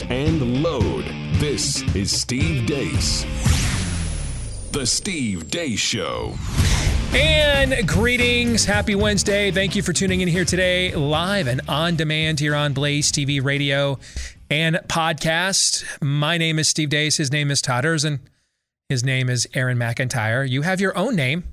And load. This is Steve Deace. The Steve Deace Show. And greetings. Happy Wednesday. Thank you for tuning in here today, live and on demand here on Blaze TV radio and podcast. My name is Steve Deace. His name is Todd Erzen. His name is Aaron McIntyre. You have your own name,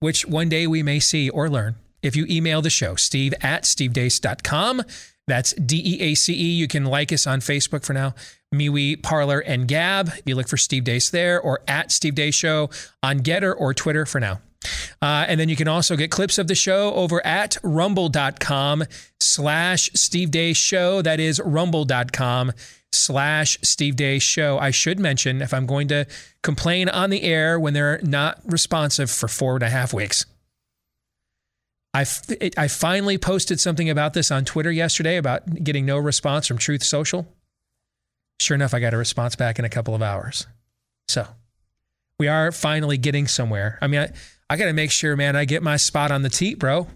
which one day we may see or learn if you email the show, steve at stevedeace.com. That's D E A C E. You can like us on Facebook for now, MeWe, Parler, and Gab. You look for Steve Deace there or at Steve Deace Show on Gettr or Twitter for now. Uh, and then you can also get clips of the show over at rumble.com slash Steve Deace Show. That is rumble.com slash Steve Deace Show. I should mention if I'm going to complain on the air when they're not responsive for four and a half weeks. I, I finally posted something about this on Twitter yesterday about getting no response from Truth Social. Sure enough, I got a response back in a couple of hours. So we are finally getting somewhere. I mean, I, I got to make sure, man, I get my spot on the teat, bro,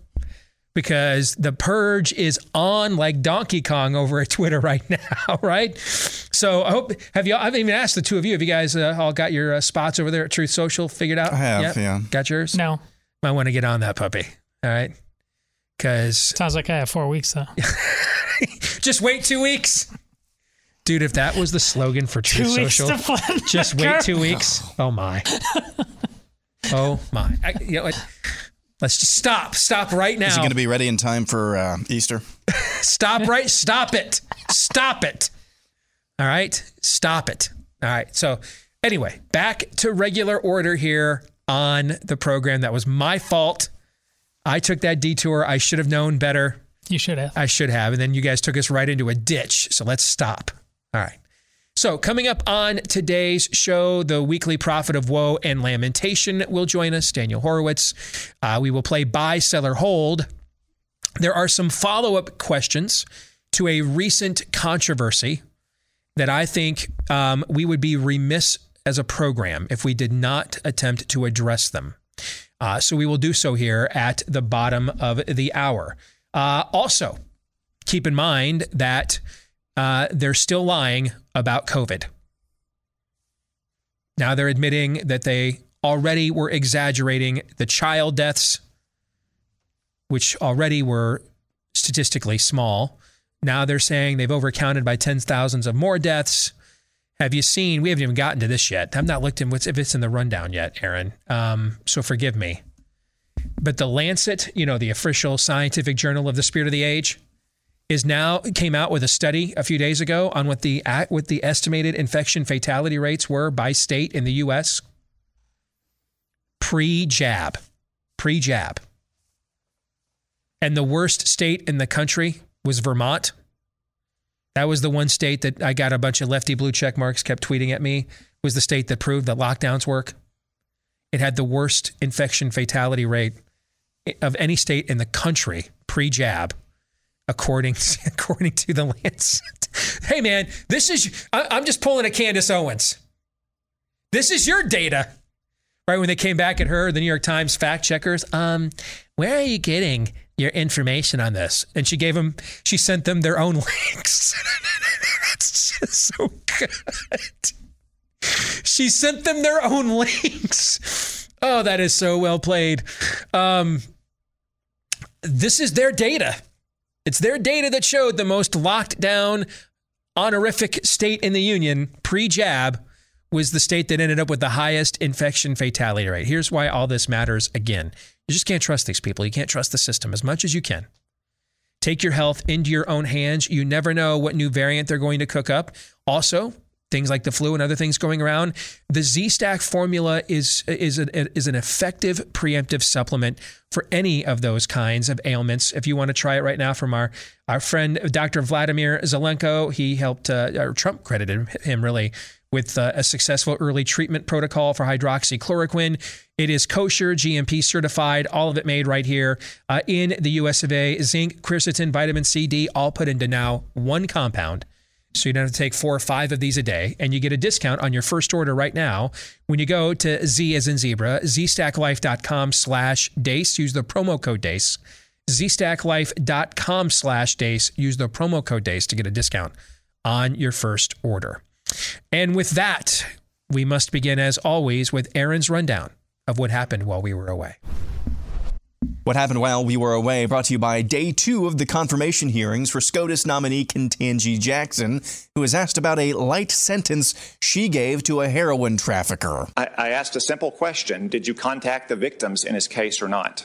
because the purge is on like Donkey Kong over at Twitter right now, right? So I hope have you. I haven't even asked the two of you. Have you guys uh, all got your uh, spots over there at Truth Social figured out? I have, yeah. Got yours? No. Might want to get on that puppy. All right. Because Sounds like I have four weeks though. just wait two weeks. Dude, if that was the slogan for Truth Two weeks Social, to just wait curve. two weeks. Oh my. Oh my. I, you know what? Let's just stop. Stop right now. Is it going to be ready in time for uh, Easter? Stop right. Stop it. Stop it. All right. Stop it. All right. So, anyway, back to regular order here on the program. That was my fault. I took that detour. I should have known better. You should have. I should have. And then you guys took us right into a ditch. So let's stop. All right. So, coming up on today's show, the weekly prophet of woe and lamentation will join us, Daniel Horowitz. Uh, we will play buy, sell, or hold. There are some follow up questions to a recent controversy that I think um, we would be remiss as a program if we did not attempt to address them. Uh, so we will do so here at the bottom of the hour. Uh, also, keep in mind that uh, they're still lying about COVID. Now they're admitting that they already were exaggerating the child deaths, which already were statistically small. Now they're saying they've overcounted by tens thousands of more deaths. Have you seen? We haven't even gotten to this yet. I'm not looked in what's if it's in the rundown yet, Aaron. Um, so forgive me. But the Lancet, you know, the official scientific journal of the spirit of the age, is now came out with a study a few days ago on what the what the estimated infection fatality rates were by state in the U.S. pre-jab, pre-jab, and the worst state in the country was Vermont. That was the one state that I got a bunch of lefty blue check marks kept tweeting at me. Was the state that proved that lockdowns work. It had the worst infection fatality rate of any state in the country pre-jab according to, according to the Lancet. Hey man, this is I, I'm just pulling a Candace Owens. This is your data. Right when they came back at her, the New York Times fact checkers, um, where are you getting your information on this? And she gave them, she sent them their own links. That's just so good. She sent them their own links. Oh, that is so well played. Um, this is their data. It's their data that showed the most locked down, honorific state in the union pre jab was the state that ended up with the highest infection fatality rate. Here's why all this matters again. You just can't trust these people. You can't trust the system as much as you can. Take your health into your own hands. You never know what new variant they're going to cook up. Also, things like the flu and other things going around, the Z Stack formula is is an, is an effective preemptive supplement for any of those kinds of ailments. If you want to try it right now, from our our friend Dr. Vladimir Zelenko, he helped uh, Trump credited him really with uh, a successful early treatment protocol for hydroxychloroquine. It is kosher, GMP certified, all of it made right here uh, in the US of A. Zinc, quercetin, vitamin C, D, all put into now one compound. So you don't have to take four or five of these a day, and you get a discount on your first order right now when you go to Z as in zebra, zstacklife.com slash deace. Use the promo code deace. zstacklife.com slash deace. Use the promo code deace to get a discount on your first order. And with that, we must begin, as always, with Aaron's rundown of what happened while we were away. What happened while we were away brought to you by day two of the confirmation hearings for SCOTUS nominee Ketanji Jackson, who was asked about a light sentence she gave to a heroin trafficker. I, I asked a simple question Did you contact the victims in his case or not?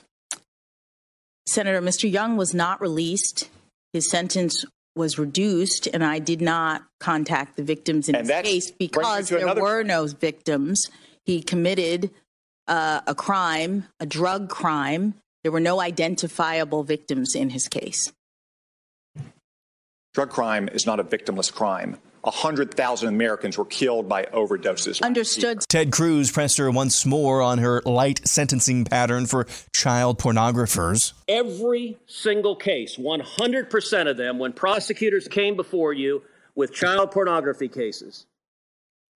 Senator, Mr. Young was not released. His sentence was reduced, and I did not contact the victims in And his that case because there another- were no victims. He committed uh, a crime, a drug crime. There were no identifiable victims in his case. Drug crime is not a victimless crime. 100,000 Americans were killed by overdoses. Understood. Ted Cruz pressed her once more on her light sentencing pattern for child pornographers. every single case, 100% of them, when prosecutors came before you with child pornography cases,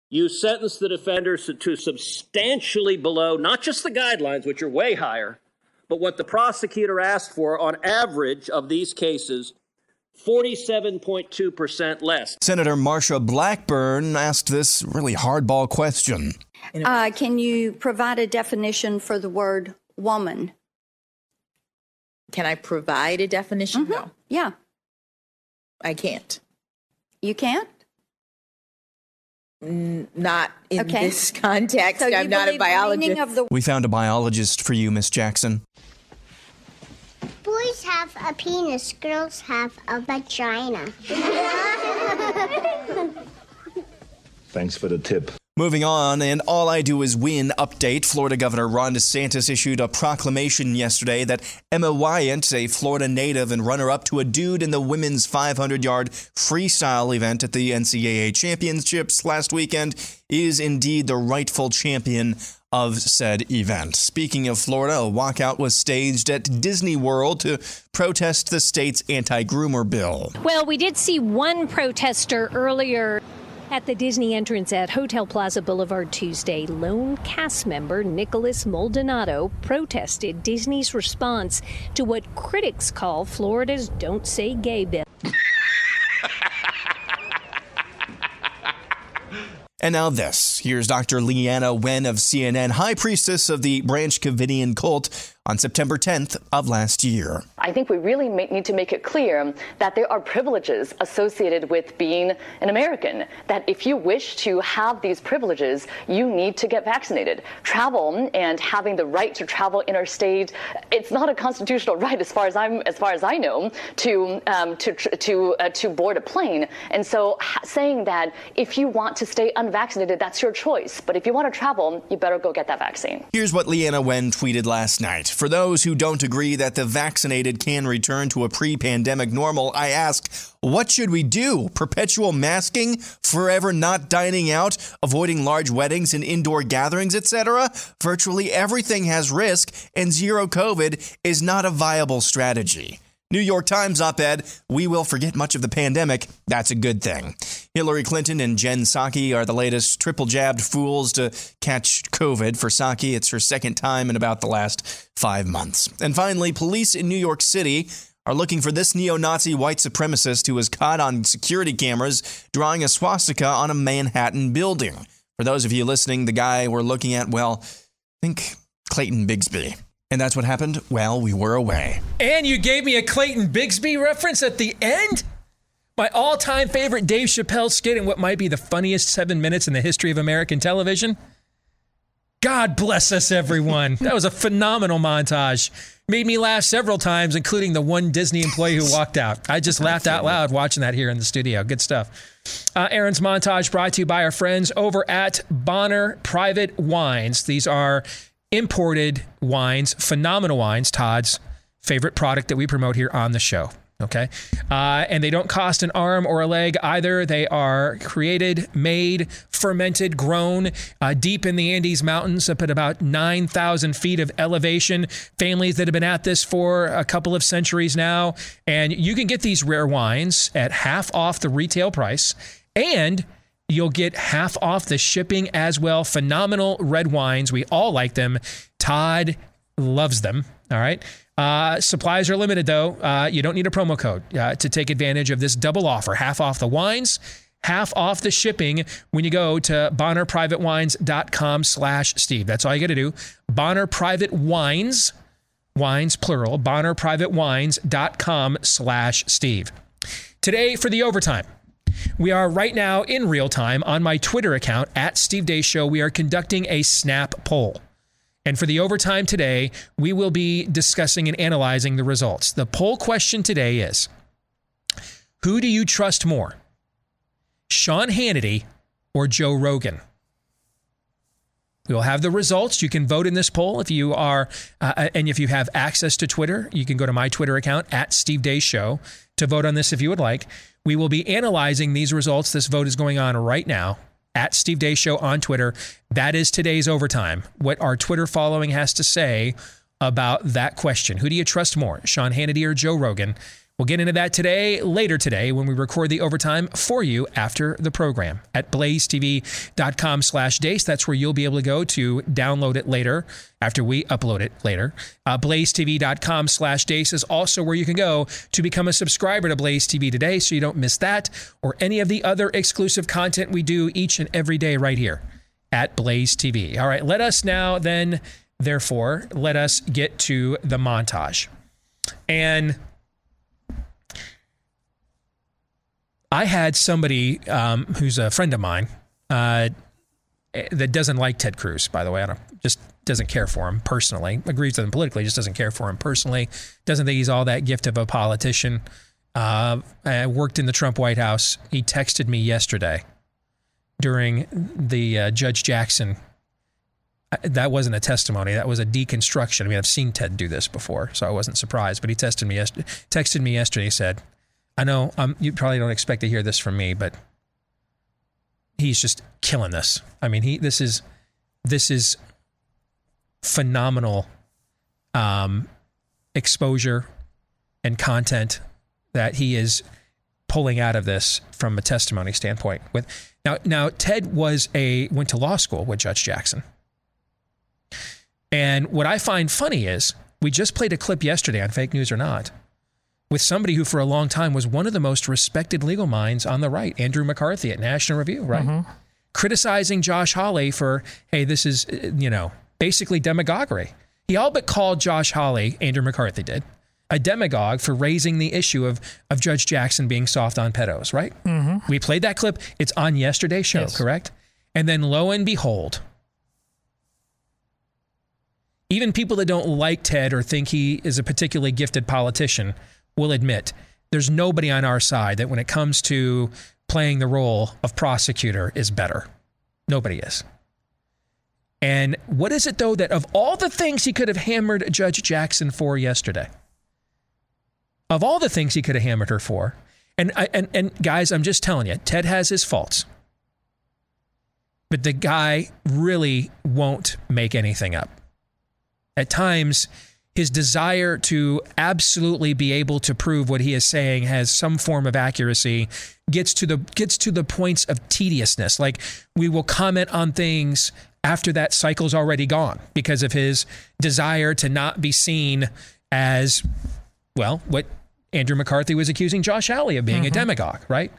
you sentenced the defenders to, to substantially below not just the guidelines, which are way higher, but what the prosecutor asked for on average of these cases 47.2% less. Senator Marsha Blackburn asked this really hardball question. Uh, can you provide a definition for the word woman? Can I provide a definition? Mm-hmm. No, Yeah, I can't. you can't. Not in Okay. this context. So I'm not a believe the meaning biologist. the We found a biologist for you, Miss Jackson. Boys have a penis, girls have a vagina. Thanks for the tip. Moving on, and All I Do Is Win update. Florida Governor Ron DeSantis issued a proclamation yesterday that Emma Weyant, a Florida native and runner up to a dude in the women's 500 yard freestyle event at the NCAA Championships last weekend, is indeed the rightful champion of said event. Speaking of Florida, a walkout was staged at Disney World to protest the state's anti groomer bill. Well, we did see one protester earlier at the Disney entrance at Hotel Plaza Boulevard Tuesday. Lone cast member Nicholas Maldonado protested Disney's response to what critics call Florida's Don't Say Gay bill. And now this. Here's Dr. Leanna Wen of CNN, High Priestess of the Branch Covidian cult, on September 10th of last year. I think we really need to make it clear that there are privileges associated with being an American. That if you wish to have these privileges, you need to get vaccinated. Travel and having the right to travel interstate, it's not a constitutional right, as far as I'm, as far as I know, to um, to to uh, to board a plane. And so, saying that if you want to stay unvaccinated, that's your choice. But if you want to travel, you better go get that vaccine. Here's what Leanna Wen tweeted last night. For those who don't agree that the vaccinated can return to a pre pandemic normal, I ask, what should we do? Perpetual masking? Forever not dining out? Avoiding large weddings and indoor gatherings, etc.? Virtually everything has risk, and zero COVID is not a viable strategy. New York Times op ed, we will forget much of the pandemic. That's a good thing. Hillary Clinton and Jen Psaki are the latest triple jabbed fools to catch COVID. For Psaki, it's her second time in about the last five months. And finally, police in New York City are looking for this neo Nazi white supremacist who was caught on security cameras drawing a swastika on a Manhattan building. For those of you listening, the guy we're looking at, well, think Clayton Bigsby. And that's what happened while we were away. And you gave me a Clayton Bigsby reference at the end? My all time favorite Dave Chappelle skit in what might be the funniest seven minutes in the history of American television? God bless us, everyone. that was a phenomenal montage. made me laugh several times, including the one Disney employee who walked out. I just laughed out loud watching that here in the studio. Good stuff. Uh, Aaron's montage brought to you by our friends over at Bonner Private Wines. These are imported wines, phenomenal wines, Todd's favorite product that we promote here on the show. Okay. Uh, and they don't cost an arm or a leg either. They are created, made, fermented, grown uh, deep in the Andes Mountains up at about 9,000 feet of elevation. Families that have been at this for a couple of centuries now. And you can get these rare wines at half off the retail price. And you'll get half off the shipping as well. Phenomenal red wines. We all like them. Todd loves them. All right. Uh, supplies are limited, though. Uh, you don't need a promo code uh, to take advantage of this double offer half off the wines, half off the shipping when you go to bonnerprivatewines.com slash Steve. That's all you got to do. Bonner Private Wines, wines plural, bonnerprivatewines.com slash Steve. Today for the overtime. We are right now in real time on my Twitter account at Steve Deace Show. We are conducting a snap poll. And for the overtime today, we will be discussing and analyzing the results. The poll question today is Who do you trust more, Sean Hannity or Joe Rogan? We will have the results. You can vote in this poll if you are, uh, and if you have access to Twitter, you can go to my Twitter account at Steve Deace Show to vote on this if you would like. We will be analyzing these results. This vote is going on right now at Steve Day Show on Twitter. That is today's overtime. What our Twitter following has to say about that question. Who do you trust more, Sean Hannity or Joe Rogan? We'll get into that today, later today, when we record the overtime for you after the program at blazetv.com slash deace. That's where you'll be able to go to download it later after we upload it later. Uh, blazetv.com slash deace is also where you can go to become a subscriber to Blaze TV today so you don't miss that or any of the other exclusive content we do each and every day right here at Blaze TV. All right, let us now then, therefore, let us get to the montage. And I had somebody um, who's a friend of mine uh, that doesn't like Ted Cruz, by the way. I don't, just doesn't care for him personally. Agrees with him politically, just doesn't care for him personally. Doesn't think he's all that gift of a politician. Uh, I worked in the Trump White House. He texted me yesterday during the uh, Judge Jackson. That wasn't a testimony. That was a deconstruction. I mean, I've seen Ted do this before, so I wasn't surprised. But he texted me, yesterday, texted me yesterday. He said, I know um, you probably don't expect to hear this from me, but he's just killing this. I mean, he this is this is phenomenal um, exposure and content that he is pulling out of this from a testimony standpoint. With now, now Ted was a went to law school with Judge Jackson, and what I find funny is we just played a clip yesterday on Fake News or Not with somebody who, for a long time, was one of the most respected legal minds on the right, Andrew McCarthy at National Review, right? Mm-hmm. Criticizing Josh Hawley for, hey, this is, you know, basically demagoguery. He all but called Josh Hawley, Andrew McCarthy did, a demagogue for raising the issue of, of Judge Jackson being soft on pedos, right? Mm-hmm. We played that clip. It's on yesterday's show, yes. correct? And then lo and behold, even people that don't like Ted or think he is a particularly gifted politician will admit there's nobody on our side that when it comes to playing the role of prosecutor is better. Nobody is. And what is it though that of all the things he could have hammered Judge Jackson for yesterday, of all the things he could have hammered her for, and and and guys, I'm just telling you, Ted has his faults, but the guy really won't make anything up. At times, his desire to absolutely be able to prove what he is saying has some form of accuracy gets to the gets to the points of tediousness like we will comment on things after that cycle's already gone because of his desire to not be seen as well what Andrew McCarthy was accusing Josh Hawley of being mm-hmm. a demagogue right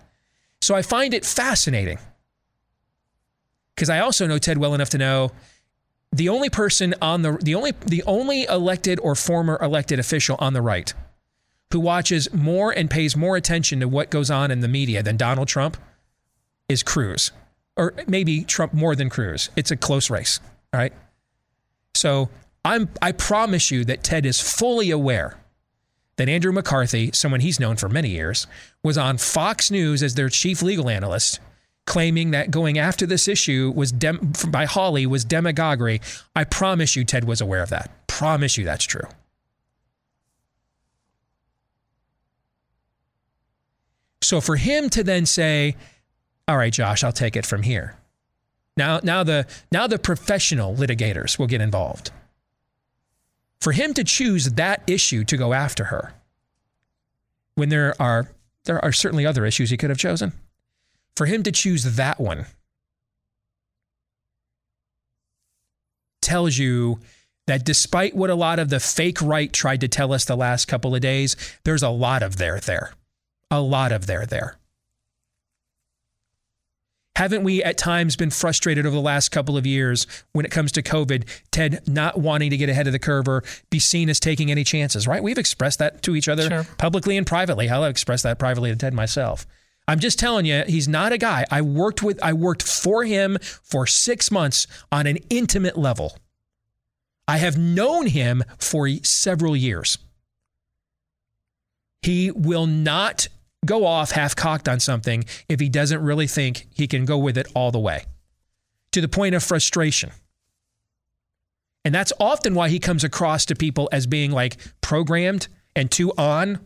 so I find it fascinating because I also know Ted well enough to know the only person on the the only the only elected or former elected official on the right who watches more and pays more attention to what goes on in the media than Donald Trump is Cruz. Or maybe Trump more than Cruz. It's a close race, all right? So I'm I promise you that Ted is fully aware that Andrew McCarthy, someone he's known for many years, was on Fox News as their chief legal analyst, claiming that going after this issue was dem- by Hawley was demagoguery. I promise you, Ted was aware of that. Promise you that's true. So for him to then say, "All right, Josh, I'll take it from here." Now, now the now the professional litigators will get involved. For him to choose that issue to go after her, when there are there are certainly other issues he could have chosen. For him to choose that one tells you that despite what a lot of the fake right tried to tell us the last couple of days, there's a lot of there there. A lot of there there. Haven't we at times been frustrated over the last couple of years when it comes to COVID, Ted not wanting to get ahead of the curve or be seen as taking any chances, right? We've expressed that to each other Sure. publicly and privately. I'll express that privately to Ted myself. I'm just telling you, he's not a guy. I worked with I worked for him for 6 months on an intimate level. I have known him for several years. He will not go off half cocked on something if he doesn't really think he can go with it all the way to the point of frustration. And that's often why he comes across to people as being like programmed and too on,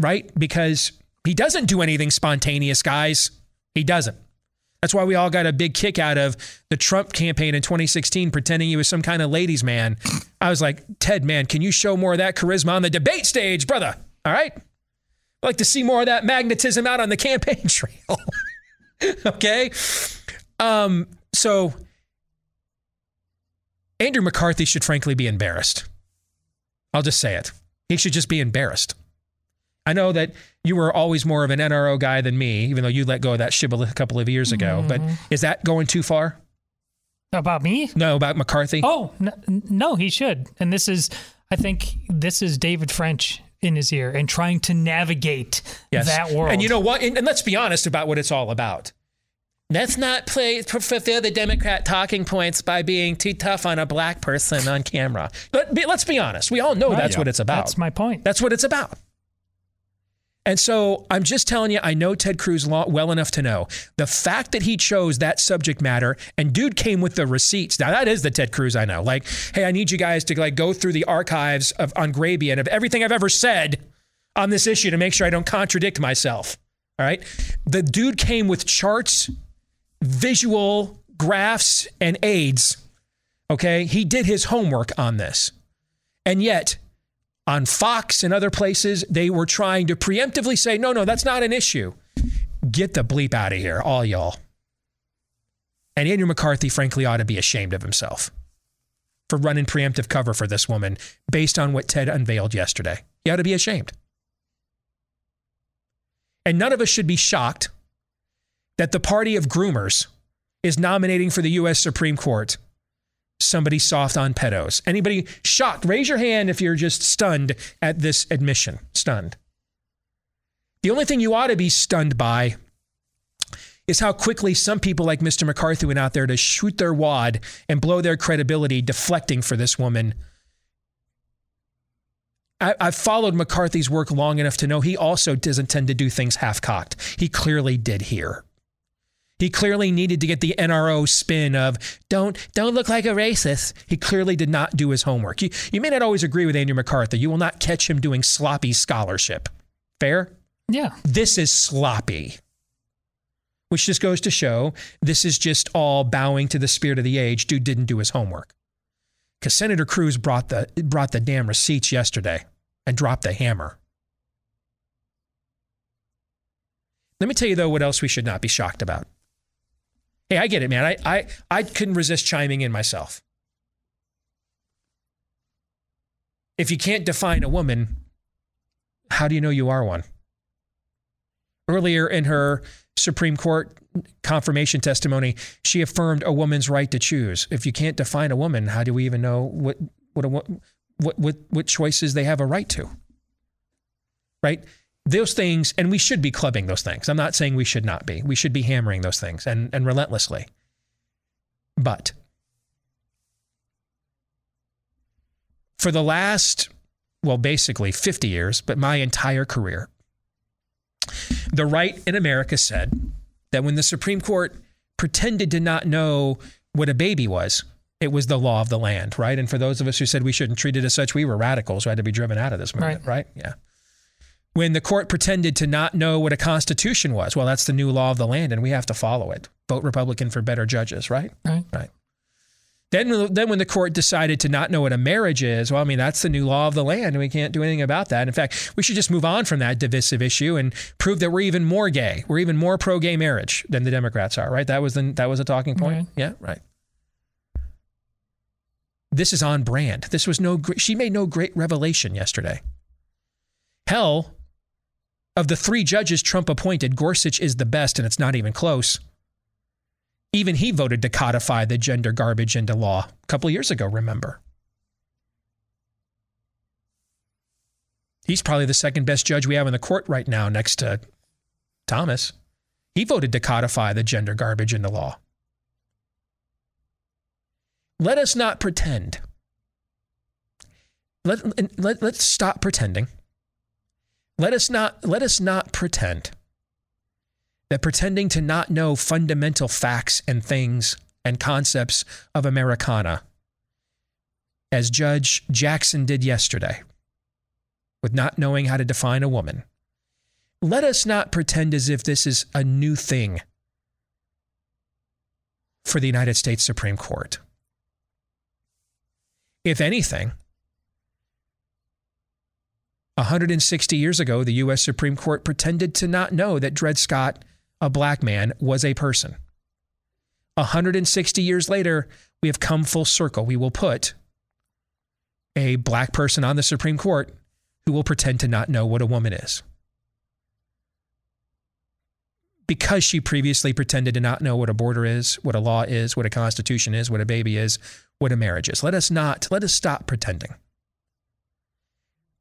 right? Because he doesn't do anything spontaneous, guys. He doesn't. That's why we all got a big kick out of the Trump campaign in 2016, pretending he was some kind of ladies' man. I was like, Ted, man, can you show more of that charisma on the debate stage, brother? All right. I'd like to see more of that magnetism out on the campaign trail. okay. Um, so Andrew McCarthy should frankly be embarrassed. I'll just say it. He should just be embarrassed. I know that you were always more of an NRO guy than me, even though you let go of that shibboleth a couple of years ago. But mm-hmm. is that going too far? About me? No, about McCarthy. Oh, n- no, he should. And this is, I think, this is David French in his ear and trying to navigate that world. And you know what? And, and let's be honest about what it's all about. Let's not play fulfill the Democrat talking points by being too tough on a black person on camera. But be, let's be honest. We all know that's what it's about. That's my point. That's what it's about. And so I'm just telling you, I know Ted Cruz well enough to know the fact that he chose that subject matter and dude came with the receipts. Now that is the Ted Cruz I know. Like, hey, I need you guys to like go through the archives of on Grabian of everything I've ever said on this issue to make sure I don't contradict myself. All right. The dude came with charts, visual graphs, and aids. Okay. He did his homework on this. And yet, on Fox and other places, they were trying to preemptively say, no, no, that's not an issue. Get the bleep out of here, all y'all. And Andrew McCarthy, frankly, ought to be ashamed of himself for running preemptive cover for this woman based on what Ted unveiled yesterday. He ought to be ashamed. And none of us should be shocked that the party of groomers is nominating for the U.S. Supreme Court somebody soft on pedos. Anybody shocked? Raise your hand if you're just stunned at this admission. Stunned. The only thing you ought to be stunned by is how quickly some people like Mr. McCarthy went out there to shoot their wad and blow their credibility, deflecting for this woman. I, I've followed McCarthy's work long enough to know he also doesn't tend to do things half cocked. He clearly did here. He clearly needed to get the NRO spin of don't don't look like a racist. He clearly did not do his homework. You, you may not always agree with Andrew McCarthy. You will not catch him doing sloppy scholarship. Fair? Yeah. This is sloppy. Which just goes to show this is just all bowing to the spirit of the age. Dude didn't do his homework. Because Senator Cruz brought the brought the damn receipts yesterday and dropped the hammer. Let me tell you though what else we should not be shocked about. Hey, I get it, man. I, I, I couldn't resist chiming in myself. If you can't define a woman, how do you know you are one? Earlier in her Supreme Court confirmation testimony, she affirmed a woman's right to choose. If you can't define a woman, how do we even know what what a, what what what choices they have a right to? Right? Those things, and we should be clubbing those things. I'm not saying we should not be. We should be hammering those things and, and relentlessly. But For the last, well, basically 50 years, but my entire career, the right in America said that when the Supreme Court pretended to not know what a baby was, it was the law of the land, right? And for those of us who said we shouldn't treat it as such, we were radicals who had to be driven out of this movement, right? right? Yeah. When the court pretended to not know what a constitution was, well, that's the new law of the land and we have to follow it. Vote Republican for better judges, right? Right. Right. Then, then when the court decided to not know what a marriage is, well, I mean, that's the new law of the land, and we can't do anything about that. In fact, we should just move on from that divisive issue and prove that we're even more gay, we're even more pro-gay marriage than the Democrats are. Right? That was the that was a talking point. Right. Yeah, right. This is on brand. This was no. She made no great revelation yesterday. Hell, of the three judges Trump appointed, Gorsuch is the best, and it's not even close. Even he voted to codify the gender garbage into law a couple years ago, remember? He's probably the second best judge we have in the court right now, next to Thomas. He voted to codify the gender garbage into law. Let us not pretend. Let, let, let's stop pretending. Let us not let us not pretend that pretending to not know fundamental facts and things and concepts of Americana, as Judge Jackson did yesterday, with not knowing how to define a woman, let us not pretend as if this is a new thing for the United States Supreme Court. If anything, 160 years ago, the U.S. Supreme Court pretended to not know that Dred Scott, a black man, was a person. 160 years later, we have come full circle. We will put a black person on the Supreme Court who will pretend to not know what a woman is. Because she previously pretended to not know what a border is, what a law is, what a constitution is, what a baby is, what a marriage is. Let us not, let us stop pretending.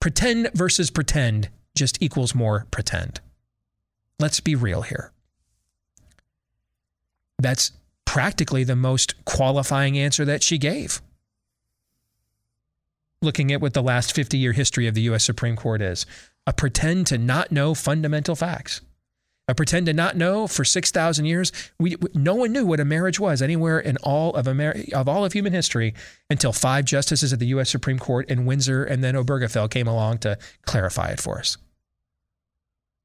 Pretend versus pretend just equals more pretend. Let's be real here. That's practically the most qualifying answer that she gave. Looking at what the last 50 year history of the U.S. Supreme Court is a pretend to not know fundamental facts. I pretend to not know for 6,000 years. We, no one knew what a marriage was anywhere in all of, Ameri- of all of human history until five justices of the U.S. Supreme Court in Windsor and then Obergefell came along to clarify it for us.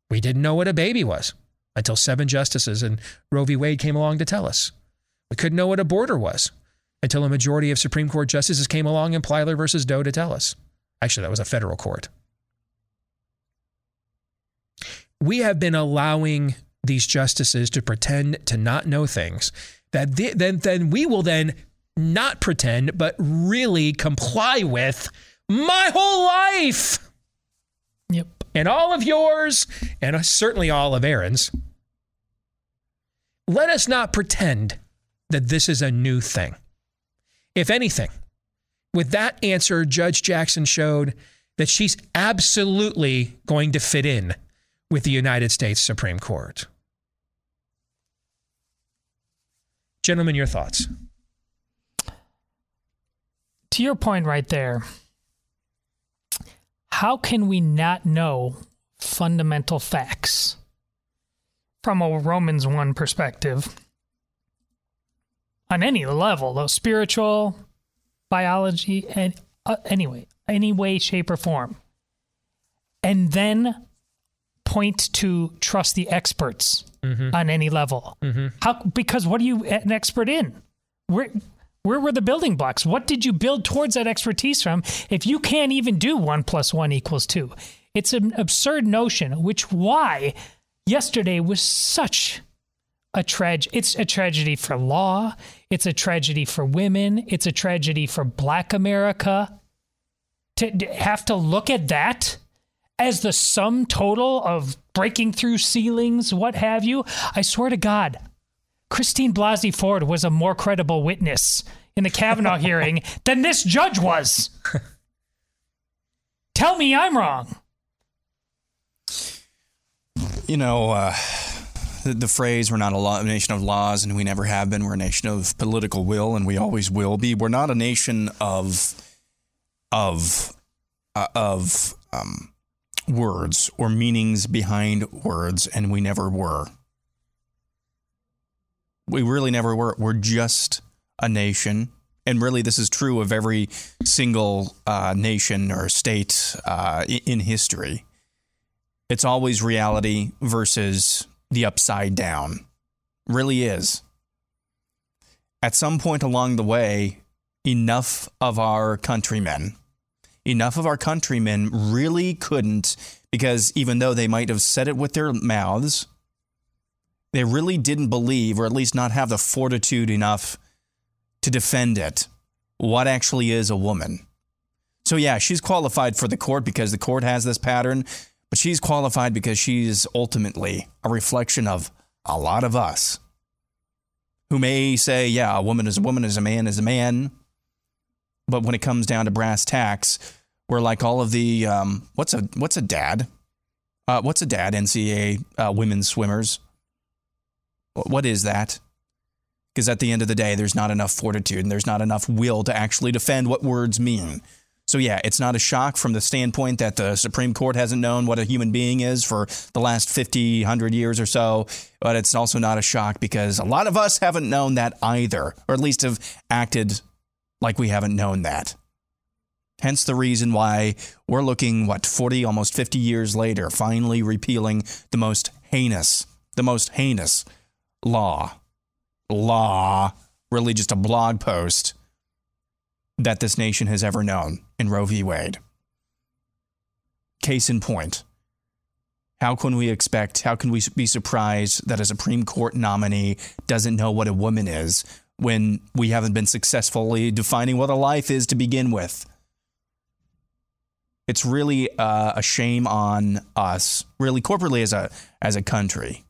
We didn't know what a baby was until seven justices and Roe v. Wade came along to tell us. We couldn't know what a border was until a majority of Supreme Court justices came along in Plyler versus Doe to tell us. Actually, that was a federal court we have been allowing these justices to pretend to not know things that they, then then we will then not pretend but really comply with my whole life. Yep. And all of yours and certainly all of Aaron's. Let us not pretend that this is a new thing. If anything, with that answer Judge Jackson showed that she's absolutely going to fit in with the United States Supreme Court. Gentlemen, your thoughts. To your point right there, how can we not know fundamental facts from a Romans 1 perspective on any level, though spiritual, biology, and uh, anyway, any way, shape, or form? And then point to trust the experts mm-hmm. on any level. Mm-hmm. How? Because what are you an expert in? Where where were the building blocks? What did you build towards that expertise from? If you can't even do one plus one equals two, it's an absurd notion. Which why yesterday was such a tragedy. It's a tragedy for law. It's a tragedy for women. It's a tragedy for Black America. To, to have to look at that as the sum total of breaking through ceilings, what have you, I swear to God, Christine Blasey Ford was a more credible witness in the Kavanaugh hearing than this judge was. Tell me I'm wrong. You know, uh, the, the, phrase, we're not a, law, a nation of laws and we never have been. We're a nation of political will and we always will be. We're not a nation of of uh, of um, words or meanings behind words, and we never were. We really never were. We're just a nation. And really, this is true of every single uh, nation or state uh, in history. It's always reality versus the upside down. Really is. At some point along the way, enough of our countrymen, enough of our countrymen really couldn't, because even though they might have said it with their mouths, they really didn't believe, or at least not have the fortitude enough to defend it. What actually is a woman? So, yeah, she's qualified for the court because the court has this pattern, but she's qualified because she's ultimately a reflection of a lot of us who may say, yeah, a woman is a woman, is a man is a man. But when it comes down to brass tacks, we're like all of the um, what's a what's a dad? Uh, what's a dad? NCAA uh, women's swimmers. What is that? Because at the end of the day, there's not enough fortitude and there's not enough will to actually defend what words mean. So, yeah, it's not a shock from the standpoint that the Supreme Court hasn't known what a human being is for the last 50, 100 years or so. But it's also not a shock because a lot of us haven't known that either, or at least have acted like we haven't known that. Hence the reason why we're looking, what, 40, almost 50 years later, finally repealing the most heinous, the most heinous law, law, really just a blog post that this nation has ever known in Roe v. Wade. Case in point. How can we expect, how can we be surprised that a Supreme Court nominee doesn't know what a woman is when we haven't been successfully defining what a life is to begin with? It's really uh, a shame on us, really corporately as a as a country,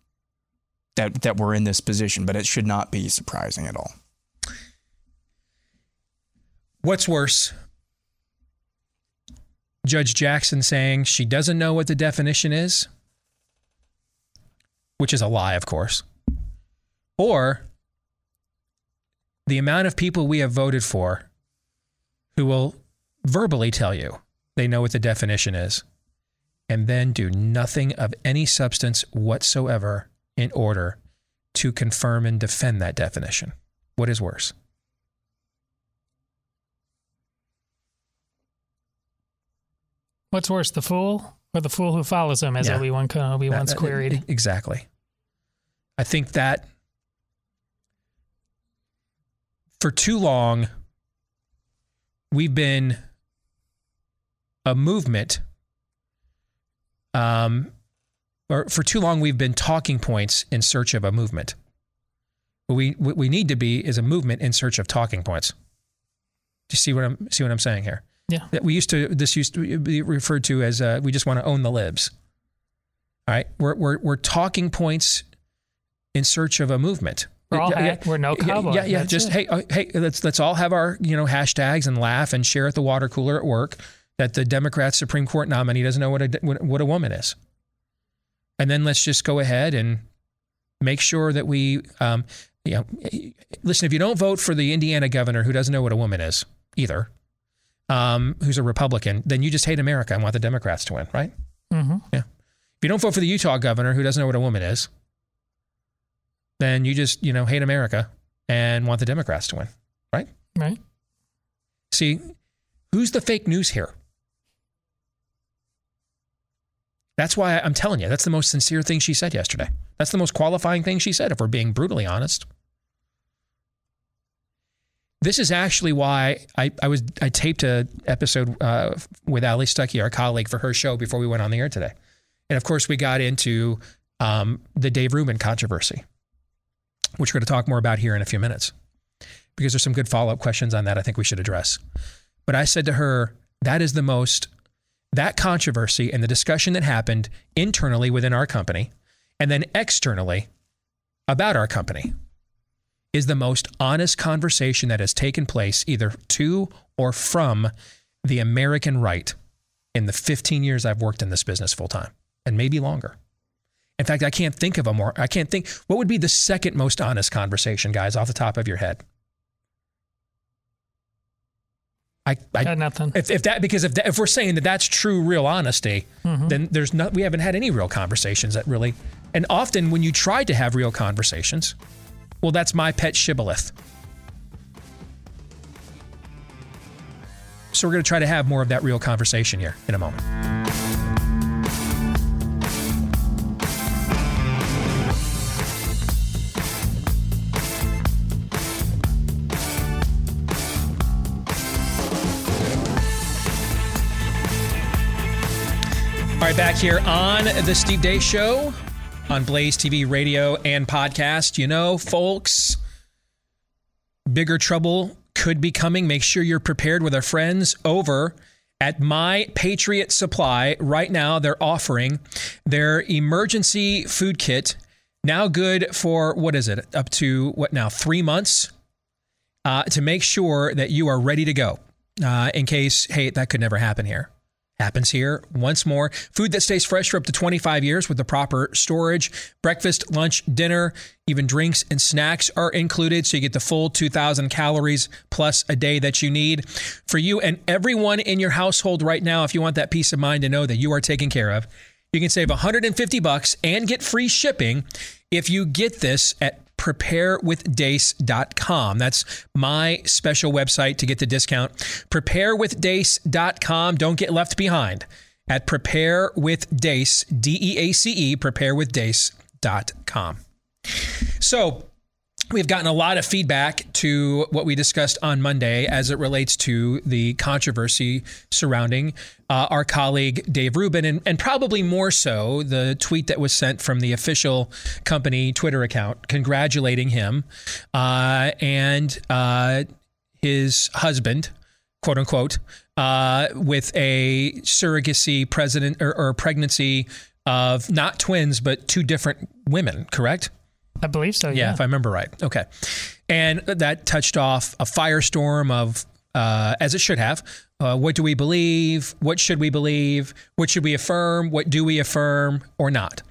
that that we're in this position. But it should not be surprising at all. What's worse? Judge Jackson saying she doesn't know what the definition is, which is a lie, of course, or the amount of people we have voted for who will verbally tell you they know what the definition is and then do nothing of any substance whatsoever in order to confirm and defend that definition. What is worse? What's worse, the fool or the fool who follows him, as Yeah. Obi Wan Kenobi once queried? Exactly. I think that for too long, we've been a movement, um, or for too long, we've been talking points in search of a movement. What we, what we need to be is a movement in search of talking points. Do you see what I'm see what I'm saying here? Yeah. That we used to this used to be referred to as uh, we just want to own the libs. All right, we're we're we're talking points in search of a movement. We're all Yeah, hack- we're no yeah, cowboy. Yeah, yeah. Just it. hey, uh, hey, let's let's all have our you know hashtags and laugh and share at the water cooler at work that the Democrat Supreme Court nominee doesn't know what a what, what a woman is, and then let's just go ahead and make sure that we, um, you know, listen. If you don't vote for the Indiana governor who doesn't know what a woman is either, um, who's a Republican, then you just hate America and want the Democrats to win, right? Mm-hmm. Yeah. If you don't vote for the Utah governor who doesn't know what a woman is, then you just, you know, hate America and want the Democrats to win, right? Right. See, who's the fake news here? That's why I'm telling you, that's the most sincere thing she said yesterday. That's the most qualifying thing she said, if we're being brutally honest. This is actually why I, I was I taped a episode uh, with Allie Stuckey, our colleague, for her show before we went on the air today, and of course we got into um, the Dave Rubin controversy, which we're going to talk more about here in a few minutes, because there's some good follow up questions on that I think we should address. But I said to her, that is the most that controversy and the discussion that happened internally within our company, and then externally about our company is the most honest conversation that has taken place either to or from the American right in the 15 years I've worked in this business full time and maybe longer. In fact, I can't think of a more, I can't think, what would be the second most honest conversation, guys, off the top of your head? I, I Got nothing. If, if that because if that, if we're saying that that's true, real honesty, Mhm. then there's not. We haven't had any real conversations that really. And often when you try to have real conversations, well, that's my pet shibboleth. So we're going to try to have more of that real conversation here in a moment. Back here on the Steve Deace Show on Blaze TV, radio, and podcast. You know, folks, bigger trouble could be coming. Make sure you're prepared with our friends over at My Patriot Supply. Right now, they're offering their emergency food kit. Now good for what is it? Up to what now? Three months uh, to make sure that you are ready to go uh, in case, hey, that could never happen here. Happens here once more. Food that stays fresh for up to 25 years with the proper storage. Breakfast, lunch, dinner, even drinks and snacks are included. So you get the full 2,000 calories plus a day that you need. For you and everyone in your household right now, if you want that peace of mind to know that you are taken care of, you can save 150 bucks and get free shipping if you get this at preparewithdeace.com. That's my special website to get the discount. Preparewithdeace.com. Don't get left behind at preparewithdeace, D E A C E, preparewithdeace.com. So, We've gotten a lot of feedback to what we discussed on Monday as it relates to the controversy surrounding uh, our colleague Dave Rubin, and, and probably more so the tweet that was sent from the official company Twitter account congratulating him uh, and uh, his husband, quote unquote, uh, with a surrogacy president or, or pregnancy of not twins, but two different women, correct? I believe so. Yeah, Yeah. if I remember right. Okay. And that touched off a firestorm of, uh, as it should have. Uh, what do we believe? What should we believe? What should we affirm? What do we affirm or not?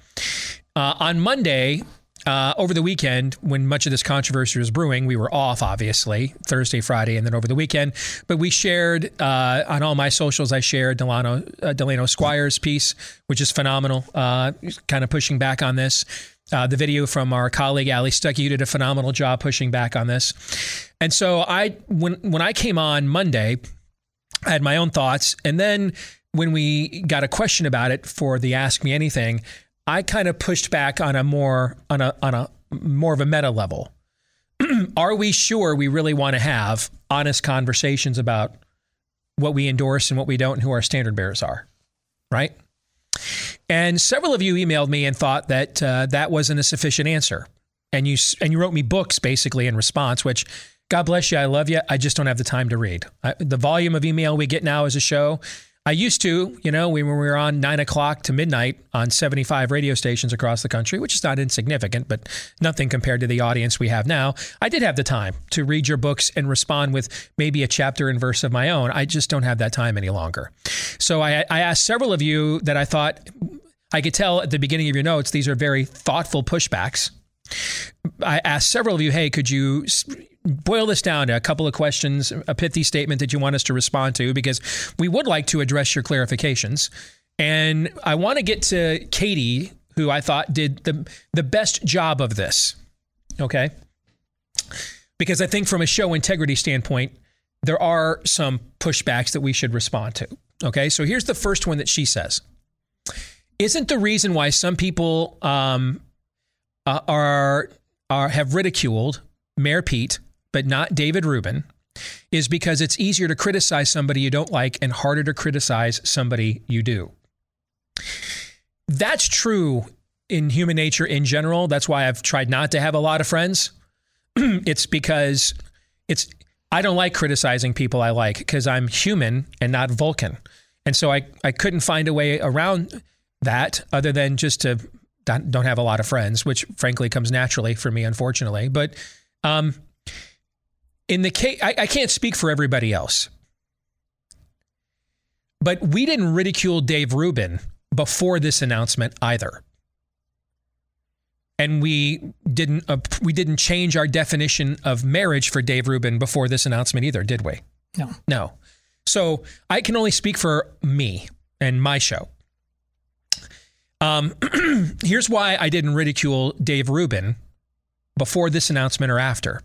Uh, on Monday, uh, over the weekend, when much of this controversy was brewing, we were off, obviously, Thursday, Friday, and then over the weekend. But we shared uh, on all my socials, I shared Delano, uh, Delano Squires' piece, which is phenomenal, uh, kind of pushing back on this. Uh, the video from our colleague Allie Stuckey, who did a phenomenal job pushing back on this. And so I, when when I came on Monday, I had my own thoughts, and then when we got a question about it for the Ask Me Anything, I kind of pushed back on a more on a on a more of a meta level. Are we sure we really want to have honest conversations about what we endorse and what we don't, and who our standard bearers are, right? And several of you emailed me and thought that uh, that wasn't a sufficient answer, and you and you wrote me books basically in response, which God bless you, I love you. I just don't have the time to read. I, the volume of email we get now as a show. I used to, you know, when we were on nine o'clock to midnight on 75 radio stations across the country, which is not insignificant, but nothing compared to the audience we have now. I did have the time to read your books and respond with maybe a chapter and verse of my own. I just don't have that time any longer. So I, I asked several of you that I thought I could tell at the beginning of your notes, these are very thoughtful pushbacks. I asked several of you, hey, could you boil this down to a couple of questions, a pithy statement that you want us to respond to? Because we would like to address your clarifications. And I want to get to Katie, who I thought did the, the best job of this. Okay. Because I think from a show integrity standpoint, there are some pushbacks that we should respond to. Okay. So here's the first one that she says Isn't the reason why some people um, uh, are are have ridiculed Mayor Pete, but not David Rubin, is because it's easier to criticize somebody you don't like and harder to criticize somebody you do. That's true in human nature in general. That's why I've tried not to have a lot of friends. it's because it's I don't like criticizing people I like because I'm human and not Vulcan. And so I, I couldn't find a way around that other than just to don't have a lot of friends, which frankly comes naturally for me, unfortunately. But um, in the case, I, I can't speak for everybody else. But we didn't ridicule Dave Rubin before this announcement either. And we didn't uh, we didn't change our definition of marriage for Dave Rubin before this announcement either, did we? No. No. So I can only speak for me and my show. Um, here's why I didn't ridicule Dave Rubin before this announcement or after.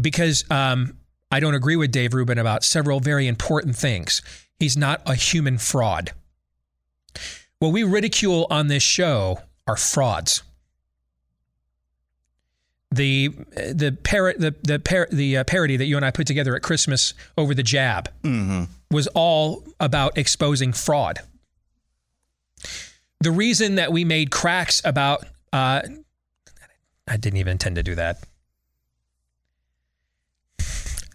Because um, I don't agree with Dave Rubin about several very important things. He's not a human fraud. What we ridicule on this show are frauds. The the parrot the the par- the uh, parody that you and I put together at Christmas over the jab was all about exposing fraud. The reason that we made cracks about uh, I didn't even intend to do that.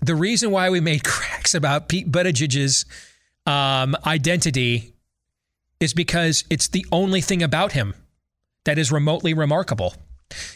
The reason why we made cracks about Pete Buttigieg's um, identity is because it's the only thing about him that is remotely remarkable.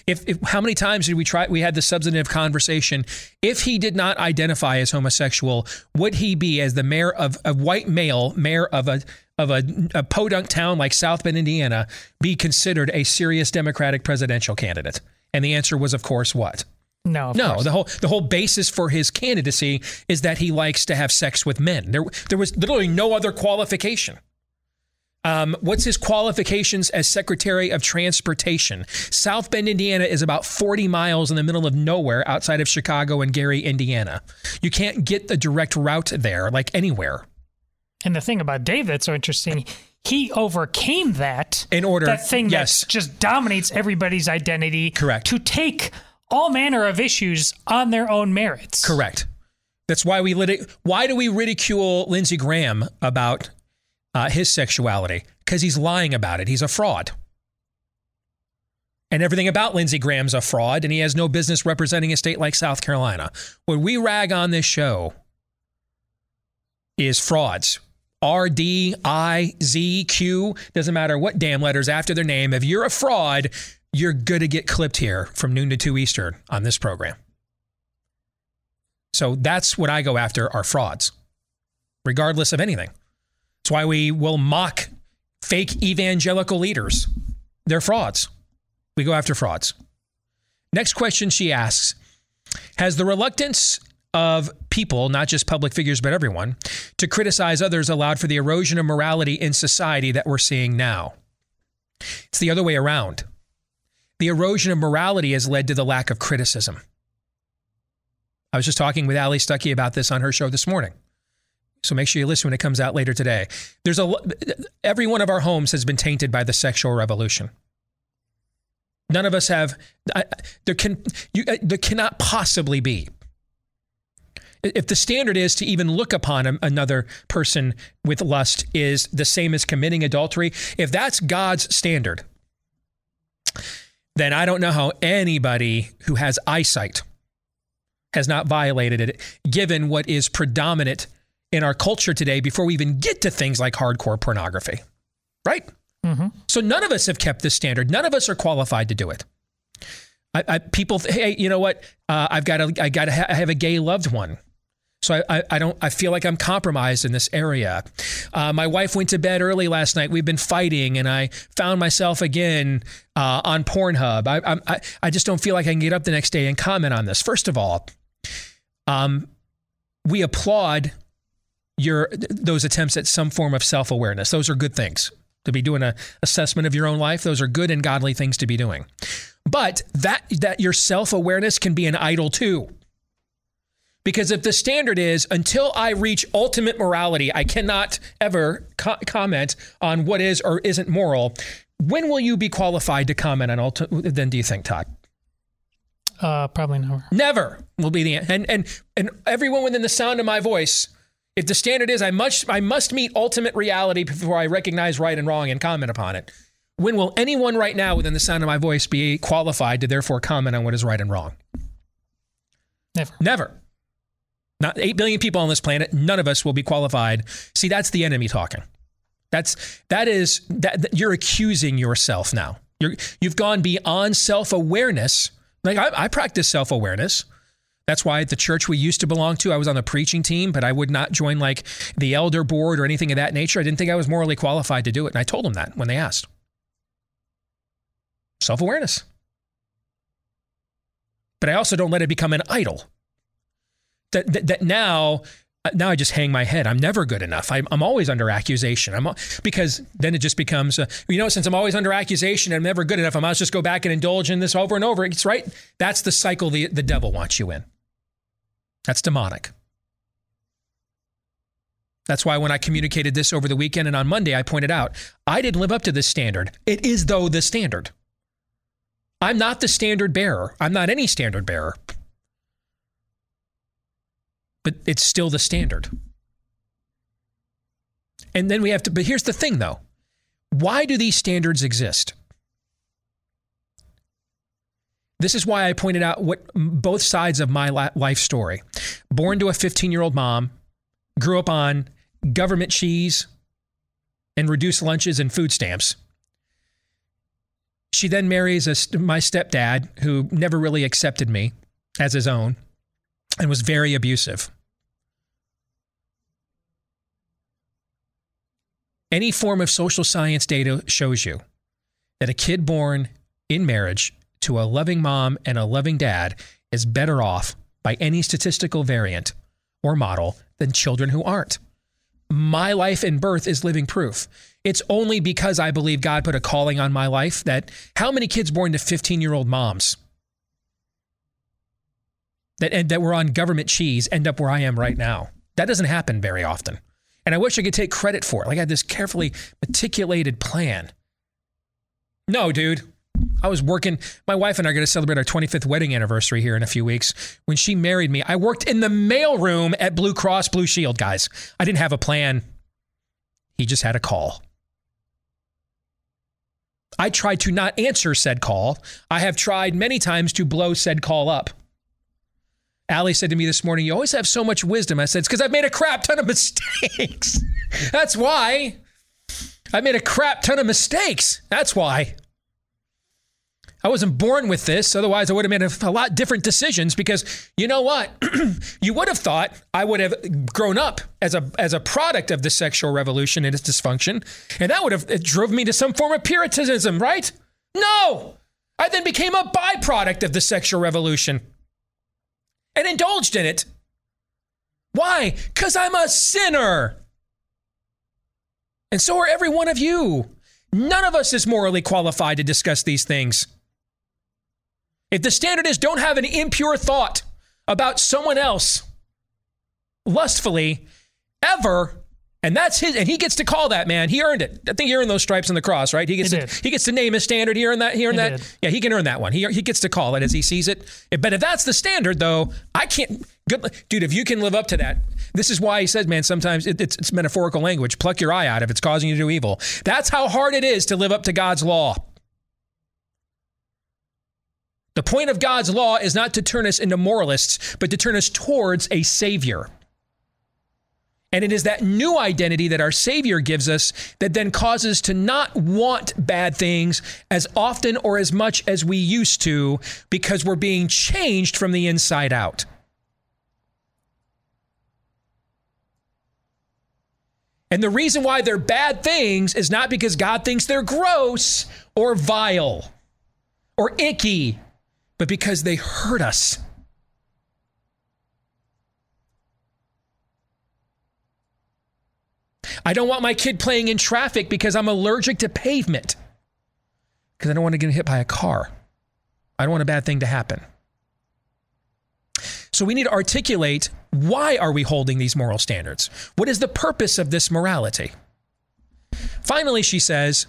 If, if how many times did we try? We had the substantive conversation. If he did not identify as homosexual, would he be as the mayor of a white male mayor of a of a, a podunk town like South Bend, Indiana, be considered a serious Democratic presidential candidate? And the answer was, of course, what? No, no. course. The whole the whole basis for his candidacy is that he likes to have sex with men. There there was literally no other qualification. Um, what's his qualifications as Secretary of Transportation? South Bend, Indiana is about 40 miles in the middle of nowhere outside of Chicago and Gary, Indiana. You can't get the direct route there like anywhere. And the thing about Dave that's so interesting, he overcame that In order- that thing yes. that just dominates everybody's identity. Correct. To take all manner of issues on their own merits. Correct. That's why we lit Why do we ridicule Lindsey Graham about uh, his sexuality? Because he's lying about it. He's a fraud. And everything about Lindsey Graham's a fraud, and he has no business representing a state like South Carolina. What we rag on this show is frauds. R, D, I, Z, Q, doesn't matter what damn letters after their name. If you're a fraud, you're going to get clipped here from noon to 2 Eastern on this program. So that's what I go after are frauds, regardless of anything. That's why we will mock fake evangelical leaders. They're frauds. We go after frauds. Next question she asks Has the reluctance of people, not just public figures, but everyone, to criticize others allowed for the erosion of morality in society that we're seeing now? It's the other way around. The erosion of morality has led to the lack of criticism. I was just talking with Allie Stuckey about this on her show this morning. So make sure you listen when it comes out later today. There's a every one of our homes has been tainted by the sexual revolution. None of us have. I, there can you uh, there cannot possibly be. If the standard is to even look upon another person with lust is the same as committing adultery, if that's God's standard, then I don't know how anybody who has eyesight has not violated it, given what is predominant in our culture today before we even get to things like hardcore pornography. Right? So none of us have kept this standard. None of us are qualified to do it. I, I, people, hey, you know what? Uh, I've got to, I got to ha- have a gay loved one. So I, I, I don't, I feel like I'm compromised in this area. Uh, my wife went to bed early last night. We've been fighting, and I found myself again uh, on Pornhub. I, I, I just don't feel like I can get up the next day and comment on this. First of all, um, we applaud your those attempts at some form of self awareness. Those are good things to be doing a assessment of your own life. Those are good and godly things to be doing. But that that your self awareness can be an idol too. Because if the standard is until I reach ultimate morality, I cannot ever co- comment on what is or isn't moral. When will you be qualified to comment on ultimate? Then do you think, Todd? Uh, probably never. Never will be the and and and everyone within the sound of my voice. If the standard is I must I must meet ultimate reality before I recognize right and wrong and comment upon it. When will anyone right now within the sound of my voice be qualified to therefore comment on what is right and wrong? Never. Never. Not 8 billion people on this planet, none of us will be qualified. See, that's the enemy talking. That's that is that, that- you're accusing yourself now. You're you've gone beyond self-awareness. Like I, I practice self-awareness. That's why at the church we used to belong to, I was on the preaching team, but I would not join like the elder board or anything of that nature. I didn't think I was morally qualified to do it. And I told them that when they asked. Self awareness. But I also don't let it become an idol. That, that, that now now I just hang my head. I'm never good enough. I'm, I'm always under accusation. I'm because then it just becomes, uh, you know, since I'm always under accusation, and I'm never good enough. I must just go back and indulge in this over and over. It's right. That's the cycle the, the devil wants you in. That's demonic. That's why when I communicated this over the weekend and on Monday, I pointed out I didn't live up to this standard. It is, though, the standard. I'm not the standard bearer. I'm not any standard bearer but it's still the standard. And then we have to, but here's the thing though why do these standards exist? This is why I pointed out what both sides of my life story. Born to a 15 year old mom, grew up on government cheese and reduced lunches and food stamps. She then marries a, my stepdad, who never really accepted me as his own and was very abusive. Any form of social science data shows you that a kid born in marriage to a loving mom and a loving dad is better off by any statistical variant or model than children who aren't. My life and birth is living proof. It's only because I believe God put a calling on my life that how many kids born to 15 year old moms that, that were on government cheese end up where I am right now. That doesn't happen very often. And I wish I could take credit for it. Like I had this carefully meticulated plan. No, dude. I was working. My wife and I are going to celebrate our 25th wedding anniversary here in a few weeks. When she married me, I worked in the mailroom at Blue Cross Blue Shield, guys. I didn't have a plan. He just had a call. I tried to not answer said call. I have tried many times to blow said call up. Allie said to me this morning, You always have so much wisdom. I said, It's because I've made a crap ton of mistakes. That's why. I made a crap ton of mistakes. That's why. I wasn't born with this. Otherwise, I would have made a, a lot different decisions because you know what? you would have thought I would have grown up as a, as a product of the sexual revolution and its dysfunction. And that would have it drove me to some form of puritanism, right? No. I then became a byproduct of the sexual revolution and indulged in it. Why? Because I'm a sinner. And so are every one of you. None of us is morally qualified to discuss these things. If the standard is don't have an impure thought about someone else lustfully ever, and that's his, and he gets to call that man. He earned it. I think he earned those stripes on the cross, right? He gets he to, did. he gets to name his standard. He earned that. He earned He that. did. Yeah, he can earn that one. He he gets to call it as he sees it. But if that's the standard, though, I can't. Good, dude. If you can live up to that, this is why he says, man. Sometimes it, it's, it's metaphorical language. Pluck your eye out if it's causing you to do evil. That's how hard it is to live up to God's law. The point of God's law is not to turn us into moralists, but to turn us towards a Savior. And it is that new identity that our Savior gives us that then causes to not want bad things as often or as much as we used to because we're being changed from the inside out. And the reason why they're bad things is not because God thinks they're gross or vile or icky, but because they hurt us. I don't want my kid playing in traffic because I'm allergic to pavement. Because I don't want to get hit by a car. I don't want a bad thing to happen. So we need to articulate why are we holding these moral standards? What is the purpose of this morality? Finally, she says,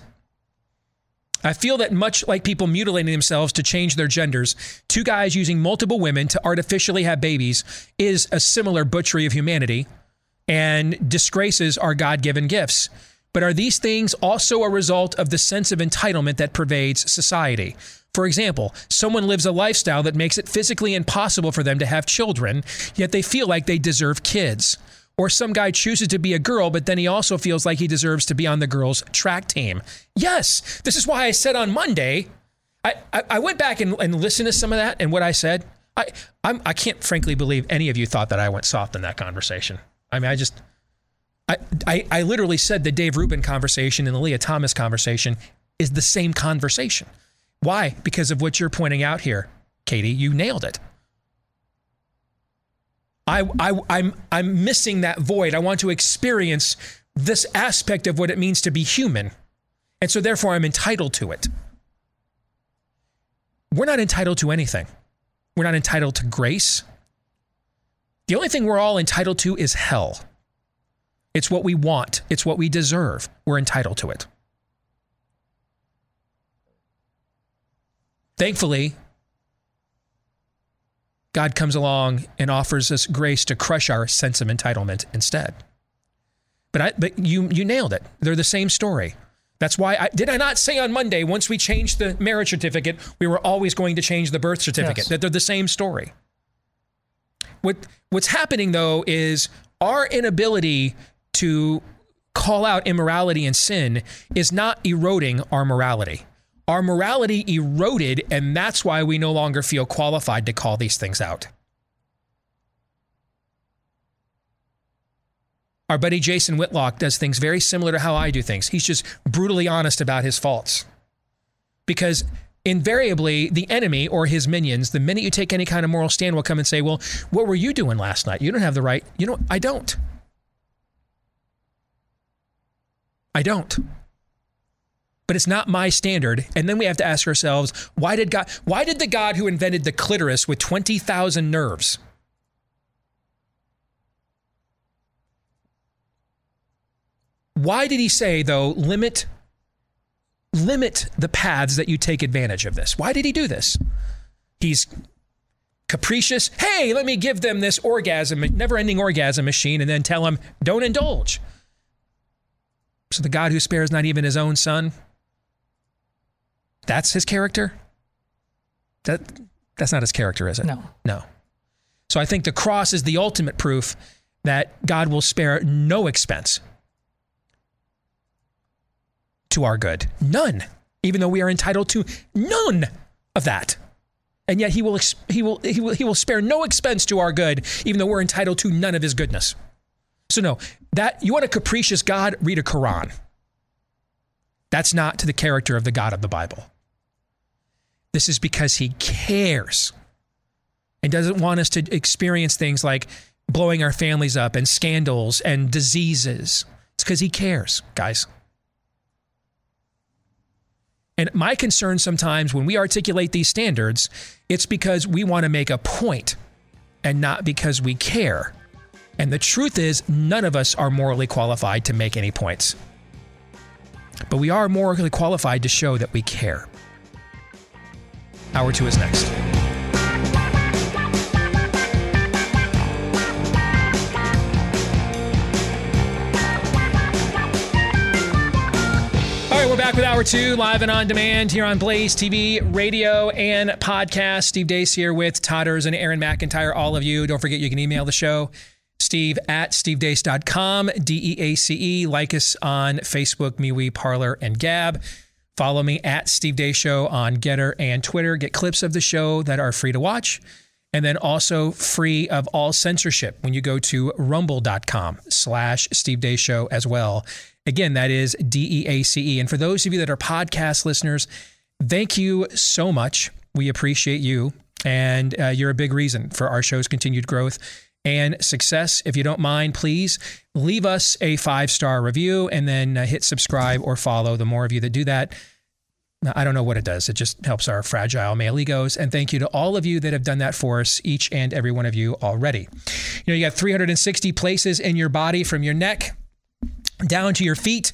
I feel that much like people mutilating themselves to change their genders, two guys using multiple women to artificially have babies is a similar butchery of humanity and disgraces our God given gifts. But are these things also a result of the sense of entitlement that pervades society? For example, someone lives a lifestyle that makes it physically impossible for them to have children, yet they feel like they deserve kids. Or some guy chooses to be a girl, but then he also feels like he deserves to be on the girls' track team. Yes, this is why I said on Monday, I, I, I went back and, and listened to some of that and what I said. I, I'm, I can't frankly believe any of you thought that I went soft in that conversation. I mean, I just, I, I, I literally said the Dave Rubin conversation and the Lia Thomas conversation is the same conversation. Why? Because of what you're pointing out here, Katie. You nailed it. I, I, I'm, I'm missing that void. I want to experience this aspect of what it means to be human. And so, therefore, I'm entitled to it. We're not entitled to anything. We're not entitled to grace. The only thing we're all entitled to is hell. It's what we want, it's what we deserve. We're entitled to it. Thankfully, God comes along and offers us grace to crush our sense of entitlement instead. But I, but you you nailed it. They're the same story. That's why I did I not say on Monday once we changed the marriage certificate, we were always going to change the birth certificate. Yes. That they're the same story. What what's happening though is our inability to call out immorality and sin is not eroding our morality. Our morality eroded, and that's why we no longer feel qualified to call these things out. Our buddy Jason Whitlock does things very similar to how I do things. He's just brutally honest about his faults. Because invariably, the enemy or his minions, the minute you take any kind of moral stand, will come and say, Well, what were you doing last night? You don't have the right. You know, I don't. I don't. But it's not my standard. And then we have to ask ourselves, why did God why did the God who invented the clitoris with 20,000 nerves Why did he say though limit limit the paths that you take advantage of this? Why did he do this? He's capricious. Hey, let me give them this orgasm, never-ending orgasm machine and then tell them don't indulge. So the God who spares not even his own son, that's his character? That that's not his character, is it? No. No. So I think the cross is the ultimate proof that God will spare no expense to our good. None. Even though we are entitled to none of that. And yet he will he will he will he will spare no expense to our good even though we're entitled to none of his goodness. So no, that you want a capricious God, read a Quran. That's not to the character of the God of the Bible. This is because he cares and doesn't want us to experience things like blowing our families up and scandals and diseases. It's because he cares, guys. And my concern sometimes when we articulate these standards, it's because we want to make a point and not because we care. And the truth is, none of us are morally qualified to make any points. But we are morally qualified to show that we care. Hour two is next. All right, we're back with hour two, live and on demand here on Blaze TV, radio, and podcast. Steve Deace here with Todders and Aaron McIntyre. All of you, don't forget you can email the show, steve at stevedeace.com, D E A C E. Like us on Facebook, MeWe, Parler, and Gab. Follow me at Steve Deace Show on GETTR and Twitter. Get clips of the show that are free to watch. And then also free of all censorship when you go to rumble.com slash Steve Deace Show as well. Again, that is D E A C E. And for those of you that are podcast listeners, thank you so much. We appreciate you. And uh, you're a big reason for our show's continued growth and success. If you don't mind, please leave us a five star review and then uh, hit subscribe or follow. The more of you that do that, I don't know what it does. It just helps our fragile male egos. And thank you to all of you that have done that for us, each and every one of you already. You know, you got 360 places in your body from your neck down to your feet.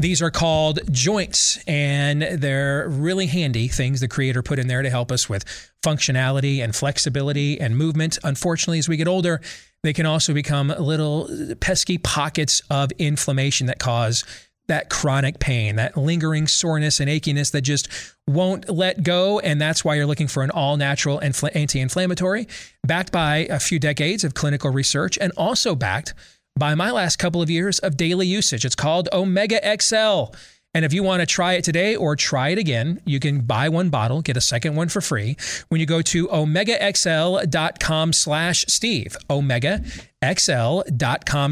These are called joints, and they're really handy things the creator put in there to help us with functionality and flexibility and movement. Unfortunately, as we get older, they can also become little pesky pockets of inflammation that cause that chronic pain, that lingering soreness and achiness that just won't let go. And that's why you're looking for an all natural anti inflammatory, backed by a few decades of clinical research and also backed by my last couple of years of daily usage. It's called Omega XL. And if you want to try it today or try it again, you can buy one bottle, get a second one for free when you go to omegaxl.com slash Steve. Omegaxl.com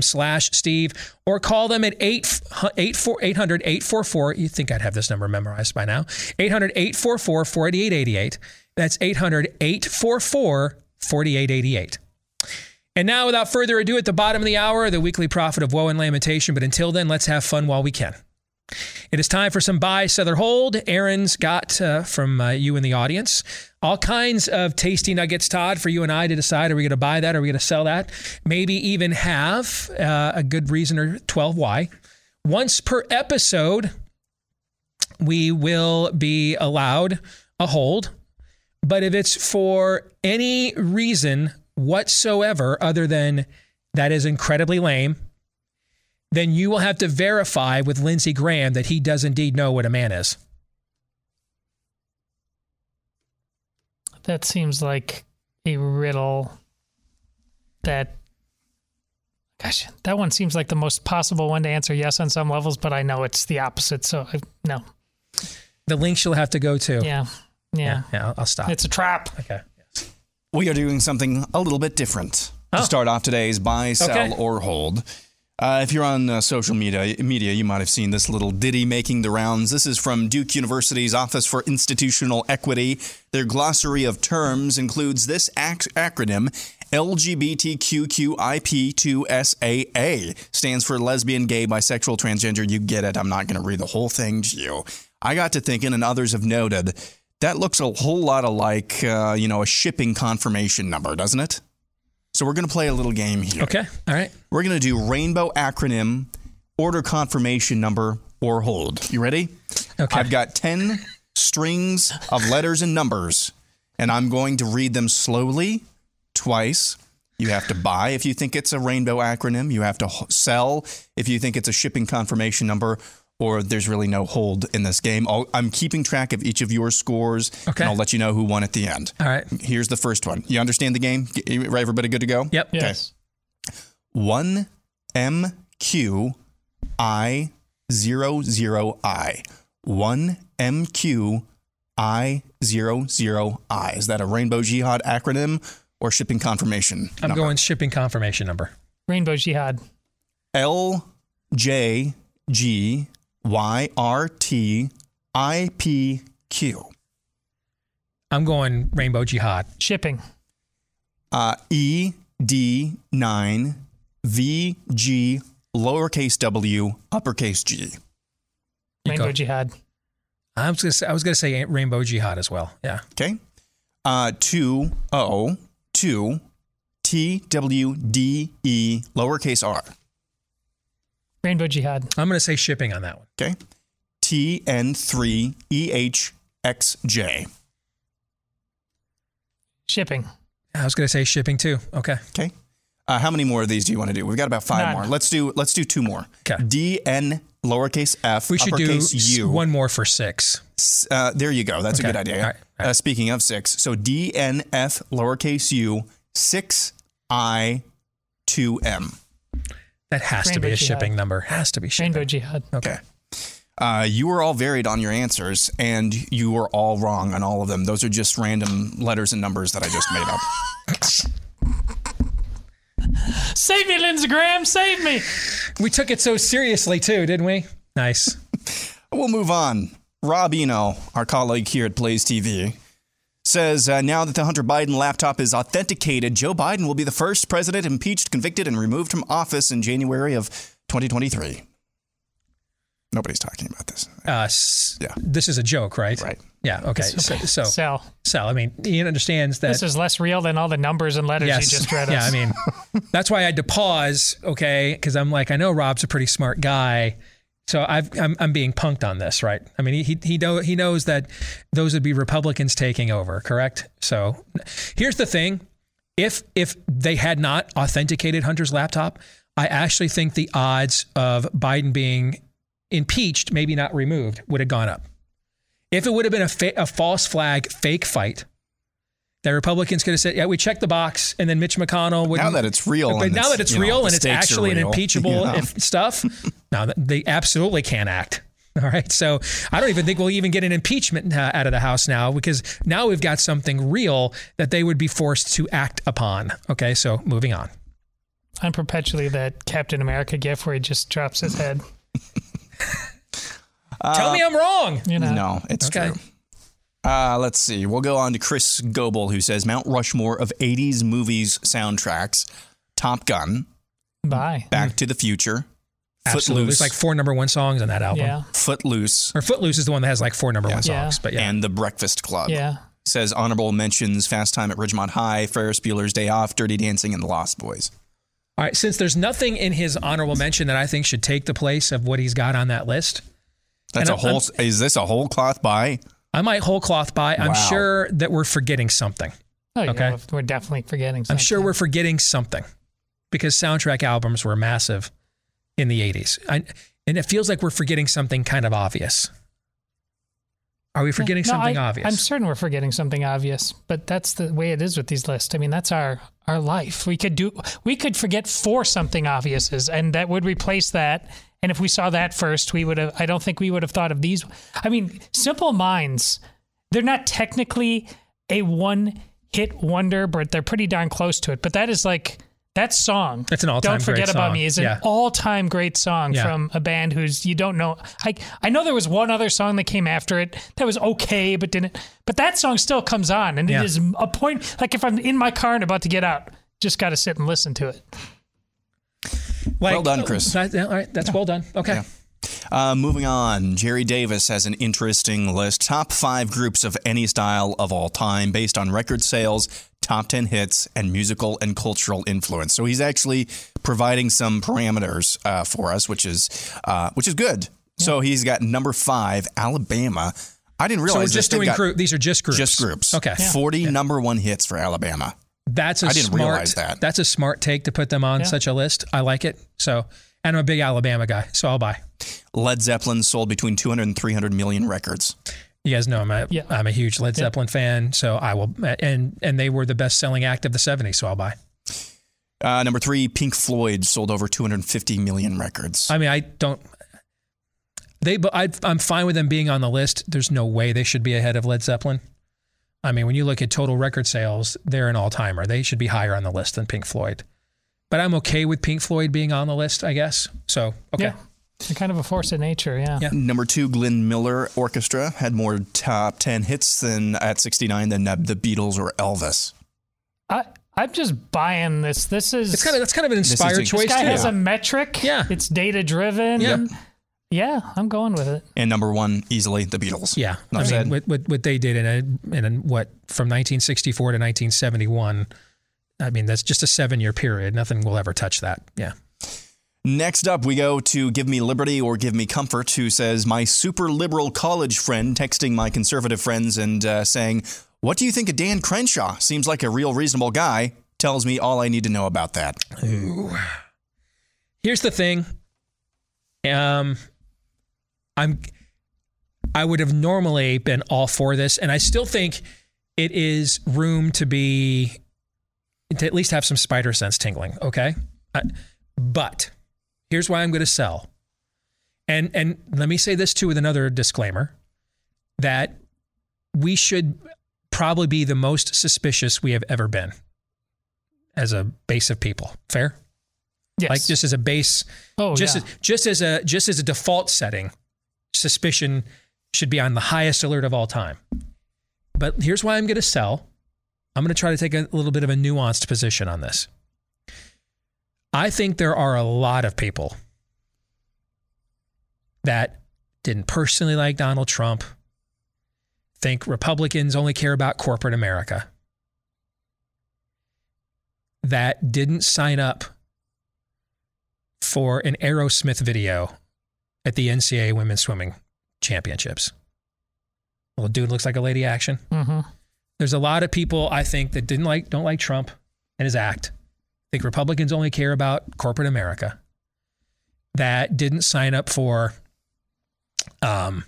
slash Steve. Or call them at 8, 800 844. You think I'd have this number memorized by now. 800 844 4888. That's 800 844 4888. And now, without further ado, at the bottom of the hour, the weekly prophet of woe and lamentation. But until then, let's have fun while we can. It is time for some buy, sell, or hold. Aaron's got uh, from uh, you in the audience all kinds of tasty nuggets, Todd, for you and I to decide are we going to buy that? Are we going to sell that? Maybe even have uh, a good reason or 12 why. Once per episode, we will be allowed a hold. But if it's for any reason whatsoever other than that is incredibly lame, then you will have to verify with Lindsey Graham that he does indeed know what a man is. That seems like a riddle that gosh, that one seems like the most possible one to answer yes on some levels, but I know it's the opposite, so I, no. The links you'll have to go to. Yeah. Yeah. Yeah, yeah, I'll, I'll stop. It's a trap. okay. We are doing something a little bit different Oh. to start off today's buy, sell, Okay. or hold. Uh, if you're on uh, social media, media, you might have seen this little ditty making the rounds. This is from Duke University's Office for Institutional Equity. Their glossary of terms includes this ac- acronym LGBTQQIP2SAA. Stands for lesbian, gay, bisexual, transgender. You get it. I'm not going to read the whole thing to you. I got to thinking, and others have noted, that looks a whole lot like, uh, you know, a shipping confirmation number, doesn't it? So we're going to play a little game here. Okay. All right. We're going to do rainbow acronym, order confirmation number, or hold. You ready? Okay. I've got 10 strings of letters and numbers, and I'm going to read them slowly twice. You have to buy if you think it's a rainbow acronym. You have to sell if you think it's a shipping confirmation number, or there's really no hold in this game. I'll, I'm keeping track of each of your scores, Okay. and I'll let you know who won at the end. All right. Here's the first one. You understand the game? Right, everybody good to go? Yep. Yes. One M Q I zero zero I. One M Q I zero zero I. Is that a Rainbow Jihad acronym or shipping confirmation? I'm number? going shipping confirmation number. Rainbow Jihad. L J G Y R T I P Q. I'm going rainbow jihad. Shipping. Uh, E D nine V G lowercase w uppercase G. Rainbow. Jihad. I was gonna say, I was gonna say rainbow jihad as well. Yeah. Okay. Uh, two O two T W D E lowercase r. Rainbow Jihad. I'm gonna say shipping on that one. Okay. T N three E H X J. Shipping. I was gonna say shipping too. Okay. Okay. Uh, how many more of these do you want to do? We've got about five None. more. Let's do let's do two more. Okay. D N lowercase f We should do uppercase s- U. one more for six. Uh, there you go. That's Okay. a good idea. All right. All right. Uh, speaking of six, so D N F lowercase u six I two M. That has to be a jihad. shipping number. Has to be shipping. Rainbow Jihad. Okay. Uh, you were all varied on your answers, and you were all wrong on all of them. Those are just random letters and numbers that I just made up. Save me, Lindsey Graham. Save me. We took it so seriously too, didn't we? Nice. We'll move on. Rob Eno, our colleague here at Blaze TV, says uh, now that the Hunter Biden laptop is authenticated, Joe Biden will be the first president impeached, convicted, and removed from office in January of 2023. Nobody's talking about this. Uh, Yeah. This is a joke, right? Right. Yeah. Okay. So, so, Sell. so I mean, Ian understands that. This is less real than all the numbers and letters yes. you just read yeah. us. I mean, that's why I had to pause. Okay, because I'm like, I know Rob's a pretty smart guy. So I'm, I'm being punked on this, right? I mean, he he know, he knows that those would be Republicans taking over, correct? So here's the thing: if if they had not authenticated Hunter's laptop, I actually think the odds of Biden being impeached, maybe not removed, would have gone up. If it would have been a, fa- a false flag fake fight, the Republicans could have said, "Yeah, we checked the box," and then Mitch McConnell would. Now that it's real but now that it's you know, real and it's actually an impeachable yeah. if stuff, now they absolutely can't act. All right, so I don't even think we'll even get an impeachment uh, out of the House now because now we've got something real that they would be forced to act upon. Okay, so moving on. I'm perpetually that Captain America gif where he just drops his head. Tell me I'm wrong. You know. No, it's Okay. true. Uh, let's see. We'll go on to Chris Goebel, who says Mount Rushmore of 80s movies soundtracks. Top Gun, Bye. Back to the Future, Absolutely. Footloose, There's like four number one songs on that album. Yeah. Footloose, Or Footloose is the one that has like four number one Yeah. songs. But yeah. and The Breakfast Club. Yeah. Says honorable mentions Fast Time at Ridgemont High, Ferris Bueller's Day Off, Dirty Dancing, and The Lost Boys. All right. Since there's nothing in his honorable mention that I think should take the place of what he's got on that list, That's And a I'm- whole. Is this a whole cloth buy? I might whole cloth by. I'm Wow. sure that we're forgetting something. Oh, yeah. Okay. We're definitely forgetting something. I'm sure we're forgetting something because soundtrack albums were massive in the 80s. I, and it feels like we're forgetting something kind of obvious. Are we forgetting No, something I, obvious? I'm certain we're forgetting something obvious, but that's the way it is with these lists. I mean, that's our our life. We could do we could forget four something obviouses, and that would replace that. And if we saw that first, we would have. I don't think we would have thought of these. I mean, Simple Minds. They're not technically a one hit wonder, but they're pretty darn close to it. But that is like that song. That's an all-time Don't forget great about song. me is Yeah. an all time great song Yeah. from a band who's you don't know. I I know there was one other song that came after it that was okay, but didn't. But that song still comes on, and Yeah. it is a point. Like if I'm in my car and about to get out, just got to sit and listen to it. Like- Well done, Chris. That- all right, that's well done. Okay. Uh, moving on, Jerry Davis has an interesting list. Top five groups of any style of all time based on record sales, top 10 hits, and musical and cultural influence. So he's actually providing some parameters uh, for us, which is uh, which is good. So he's got number five, Alabama. I didn't So realize we're just doing got group. These are just groups. Just groups. Okay. 40 number one hits for Alabama. That's a I didn't smart, realize that. That's a smart take to put them on Yeah. such a list. I like it. So, and I'm a big Alabama guy, so I'll buy. Led Zeppelin sold between 200 and 300 million records. You guys know I'm a Yeah. am a huge Led Yeah. Zeppelin fan, so I will. And and they were the best selling act of the '70s, so I'll buy. Uh, number three, Pink Floyd sold over 250 million records. I mean, I don't. They, but I, I'm fine with them being on the list. There's no way they should be ahead of Led Zeppelin. I mean, when you look at total record sales, they're an all timer. They should be higher on the list than Pink Floyd. But I'm okay with Pink Floyd being on the list, I guess. So okay. Yeah. They're kind of a force of nature. Yeah. Yeah. Number two, Glenn Miller Orchestra had more top 10 hits than at 69 than the Beatles or Elvis. I I'm just buying this. This is It's kind of that's kind of an is inspired a- this guy too. has a metric. Yeah. It's data driven. Yeah. Yeah, I'm going with it. And number one, easily the Beatles. Yeah, Enough I mean, said. what, what what they did in a in a, what from 1964 to 1971. I mean, that's just a seven year period. Nothing will ever touch that. Yeah. Next up, we go to Give Me Liberty or Give Me Comfort, who says, My super liberal college friend texting my conservative friends and uh, saying, What do you think of Dan Crenshaw? Seems like a real reasonable guy. Tells me all I need to know about that. Here's the thing. Um, I'm. I would have normally been all for this, and I still think it is room to be to at least have some spider sense tingling. Okay, I, but here's why I'm going to sell. And and let me say this too with another disclaimer that we should probably be the most suspicious we have ever been as a base of people. Fair? Yes. Like just as a base, Oh, just yeah. as, just as a just as a default setting, suspicion should be on the highest alert of all time. But here's why I'm going to sell. I'm going to try to take a little bit of a nuanced position on this. I think there are a lot of people that didn't personally like Donald Trump, think Republicans only care about corporate America, that didn't sign up for an Aerosmith video at the NCAA Women's Swimming Championships. Well, dude looks like a lady action. Mm-hmm. There's a lot of people I think that didn't like don't like Trump and his act. Think Republicans only care about corporate America. That didn't sign up for um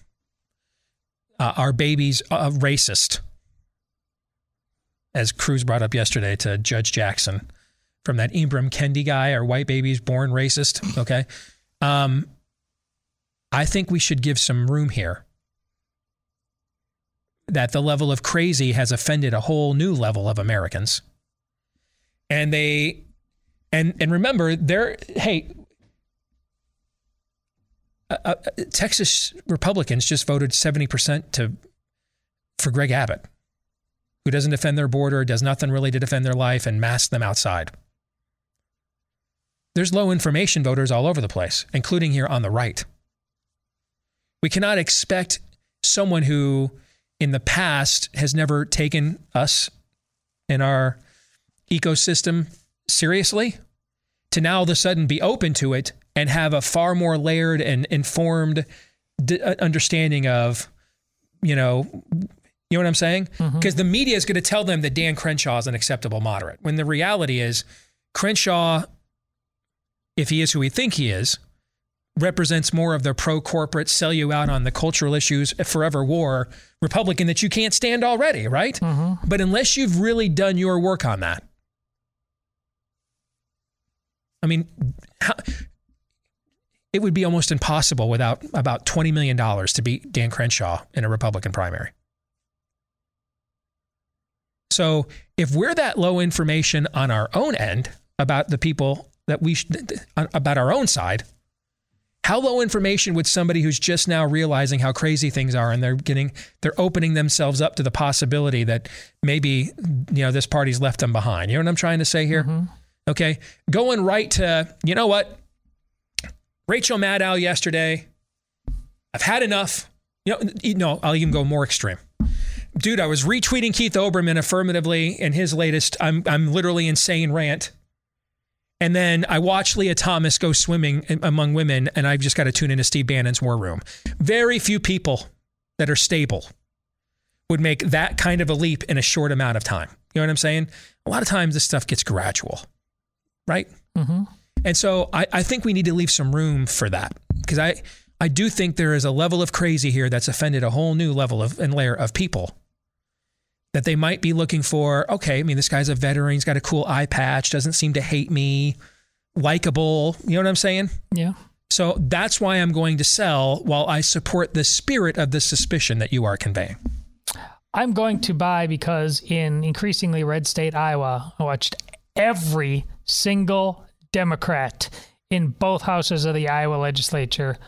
uh, our baby's uh, racist, as Cruz brought up yesterday to Judge Jackson from that Ibram Kendi guy, our white baby's born racist. Okay. Um, I think we should give some room here. That the level of crazy has offended a whole new level of Americans. And they, and and remember, they're hey, uh, uh, Texas Republicans just voted seventy percent to for Greg Abbott, who doesn't defend their border, does nothing really to defend their life, and mask them outside. there's low information voters all over the place, including here on the right. We cannot expect someone who in the past has never taken us in our ecosystem seriously to now all of a sudden be open to it and have a far more layered and informed d- uh, understanding of, you know, you know what I'm saying? Because the media is going to tell them that Dan Crenshaw is an acceptable moderate, when the reality is Crenshaw, if he is who we think he is, represents more of the pro corporate, sell you out on the cultural issues, forever war Republican that you can't stand already, right? Mm-hmm. But unless you've really done your work on that, I mean, how, it would be almost impossible without about $20 million to beat Dan Crenshaw in a Republican primary. So if we're that low information on our own end about the people that we should, about our own side, how low information would somebody who's just now realizing how crazy things are and they're getting they're opening themselves up to the possibility that maybe you know this party's left them behind. You know what I'm trying to say here? Mm-hmm. Okay. Going right to, you know what? Rachel Maddow yesterday. I've had enough. You know, know, I'll even go more extreme. Dude, I was retweeting Keith Olbermann affirmatively in his latest I'm I'm literally insane rant. And then I watched Lia Thomas go swimming among women, and I've just got to tune into Steve Bannon's War Room. Very few people that are stable would make that kind of a leap in a short amount of time. You know what I'm saying? A lot of times this stuff gets gradual, right? Mm-hmm. And so I, I think we need to leave some room for that because I, I do think there is a level of crazy here that's offended a whole new level of and layer of people that they might be looking for. Okay, I mean, this guy's a veteran. He's got a cool eye patch. Doesn't seem to hate me. Likable. You know what I'm saying? Yeah. So that's why I'm going to sell while I support the spirit of the suspicion that you are conveying. I'm going to buy because in increasingly red state Iowa, I watched every single Democrat in both houses of the Iowa legislature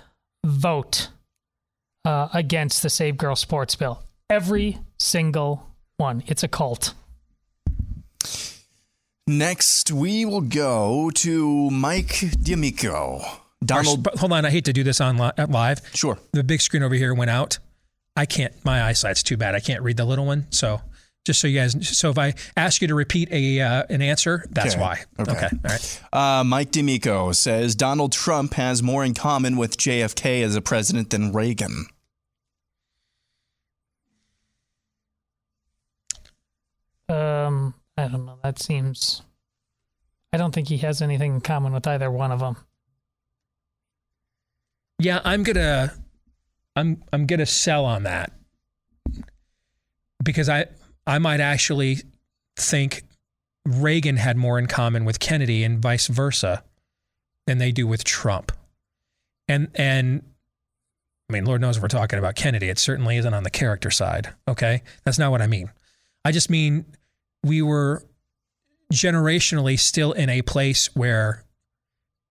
vote uh, against the Save Girl Sports bill. Every single one. It's a cult. Next, we will go to Mike D'Amico. Donald. But hold on, I hate to do this on li- live. Sure. The big screen over here went out. I can't. My eyesight's too bad. I can't read the little one. So just so you guys. So if I ask you to repeat a uh, an answer, that's Okay. why. Okay. All right. Uh, Mike D'Amico says Donald Trump has more in common with JFK as a president than Reagan. Um, I don't know. That seems. I don't think he has anything in common with either one of them. Yeah, I'm gonna, I'm I'm gonna sell on that because I I might actually think Reagan had more in common with Kennedy and vice versa than they do with Trump, and and I mean, Lord knows if we're talking about Kennedy. It certainly isn't on the character side. Okay, that's not what I mean. I just mean we were generationally still in a place where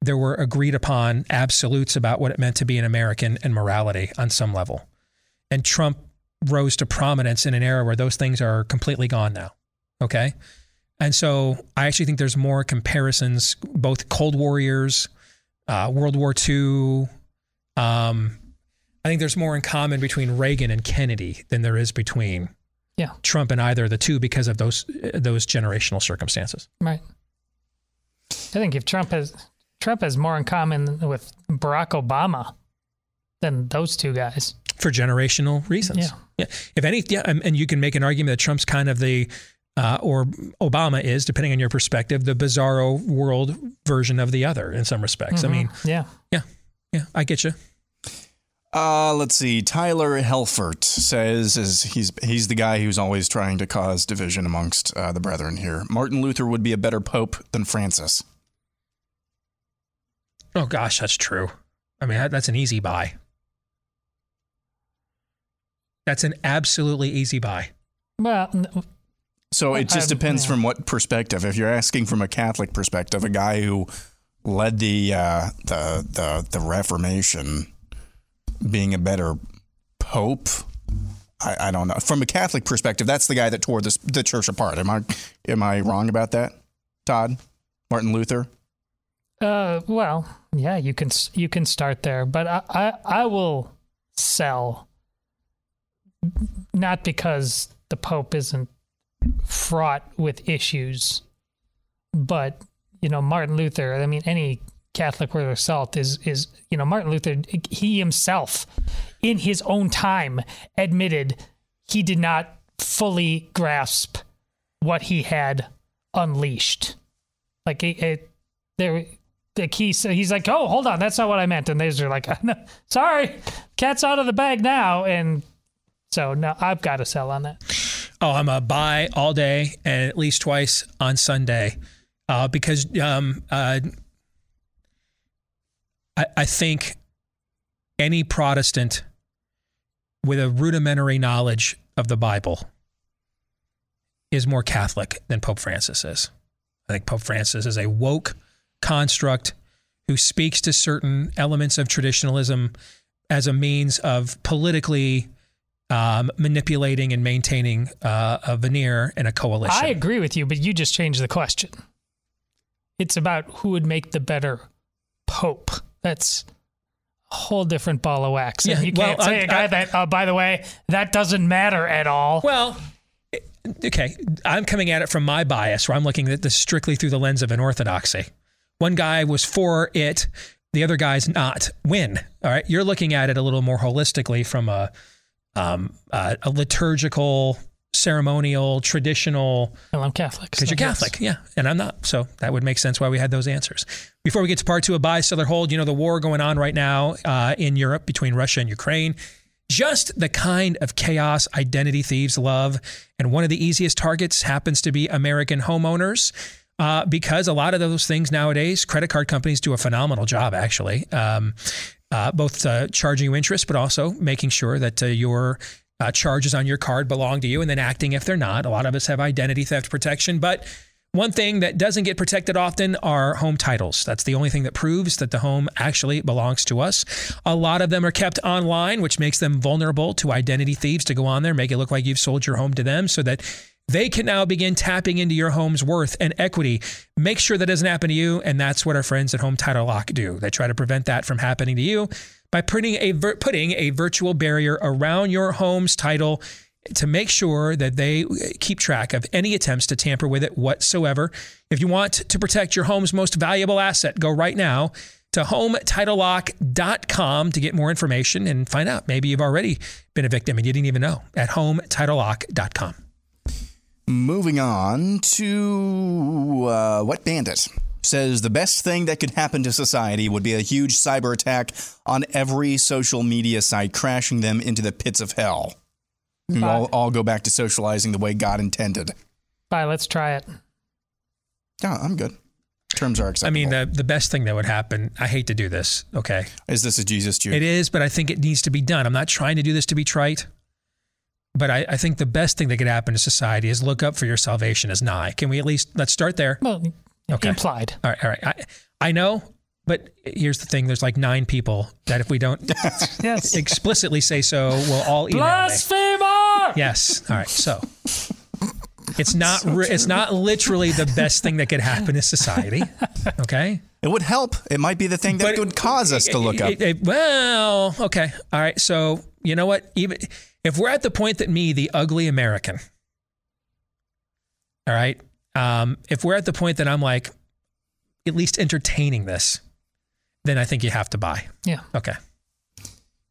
there were agreed upon absolutes about what it meant to be an American and morality on some level. And Trump rose to prominence in an era where those things are completely gone now. Okay. And so I actually think there's more comparisons, both Cold Warriors, uh, World War II. Um, I think there's more in common between Reagan and Kennedy than there is between Yeah. Trump and either of the two because of those those generational circumstances. Right. I think if Trump has Trump has more in common with Barack Obama than those two guys. for generational reasons. Yeah. yeah. If any, yeah, and, and you can make an argument that Trump's kind of the, uh, or Obama is, depending on your perspective, the bizarro world version of the other in some respects. I Mhm. mean, yeah, yeah, yeah, I get you. Uh, let's see. Tyler Helfert says is he's he's the guy who's always trying to cause division amongst uh, the brethren here. Martin Luther would be a better pope than Francis. Oh gosh, that's true. I mean, that, that's an easy buy. That's an absolutely easy buy. Well, n- So it just Um, depends yeah. from what perspective. If you're asking from a Catholic perspective, a guy who led the uh, the the the Reformation, being a better pope, I, I don't know. From a Catholic perspective, that's the guy that tore this, the church apart. Am I am I wrong about that, Todd? Martin Luther. Uh, well, yeah, you can you can start there, but I I, I will sell not because the Pope isn't fraught with issues, but you know Martin Luther. I mean, any Catholic worth of salt is is you know Martin Luther. He himself, in his own time, admitted he did not fully grasp what he had unleashed. Like it, it there, like he he's like, oh, hold on, that's not what I meant. And these are like, sorry, cat's out of the bag now. And so no, I've got to sell on that. Oh, I'm a buy all day and at least twice on Sunday, uh, because um, uh, I, I think any Protestant with a rudimentary knowledge of the Bible is more Catholic than Pope Francis is. I think Pope Francis is a woke construct who speaks to certain elements of traditionalism as a means of politically um, manipulating and maintaining uh, a veneer and a coalition. I agree with you, but you just changed the question. It's about who would make the better pope. That's a whole different ball of wax. And Yeah, you can't well, say I- a guy I- that, uh, by the way, that doesn't matter at all. Well, okay, I'm coming at it from my bias, where I'm looking at this strictly through the lens of an orthodoxy. One guy was for it, the other guy's not. Win. All right, you're looking at it a little more holistically from a um, uh, a liturgical, ceremonial, traditional. Well, I'm Catholic. Because so you're yes. Catholic, yeah, and I'm not. So that would make sense why we had those answers. Before we get to part two of buy, sell, or hold, you know the war going on right now uh, in Europe between Russia and Ukraine. Just the kind of chaos identity thieves love, and one of the easiest targets happens to be American homeowners. Uh, because a lot of those things nowadays, credit card companies do a phenomenal job, actually, um, uh, both uh, charging you interest, but also making sure that uh, your uh, charges on your card belong to you and then acting if they're not. A lot of us have identity theft protection, but one thing that doesn't get protected often are home titles. That's the only thing that proves that the home actually belongs to us. A lot of them are kept online, which makes them vulnerable to identity thieves to go on there, make it look like you've sold your home to them so that they can now begin tapping into your home's worth and equity. Make sure that doesn't happen to you. And that's what our friends at Home Title Lock do. They try to prevent that from happening to you by putting a, putting a virtual barrier around your home's title to make sure that they keep track of any attempts to tamper with it whatsoever. If you want to protect your home's most valuable asset, go right now to hometitlelock.com to get more information and find out. Maybe you've already been a victim and you didn't even know at hometitlelock.com. Moving on to uh, Wet Bandit says the best thing that could happen to society would be a huge cyber attack on every social media site, crashing them into the pits of hell. We all, all go back to socializing the way God intended. Bye. Let's try it. Yeah, I'm good. Terms are acceptable. I mean, the, the best thing that would happen, I hate to do this, okay? Is this a Jesus Juke? It is, but I think it needs to be done. I'm not trying to do this to be trite, but I, I think the best thing that could happen to society is look up for your salvation as nigh. Can we at least, let's start there? Well, implied. All right, all right. I, I know, but here's the thing there's like nine people that if we don't yes. explicitly say so, we'll all email me. Blasphemer! Yes. All right. So it's not re- it's not literally the best thing that could happen to society. Okay. It would help. It might be the thing that But would cause us to look up. It- it- well, okay. All right. So you know what? Even if we're at the point that me, the ugly American, all right, um, if we're at the point that I'm like at least entertaining this, then I think you have to buy. Yeah. Okay.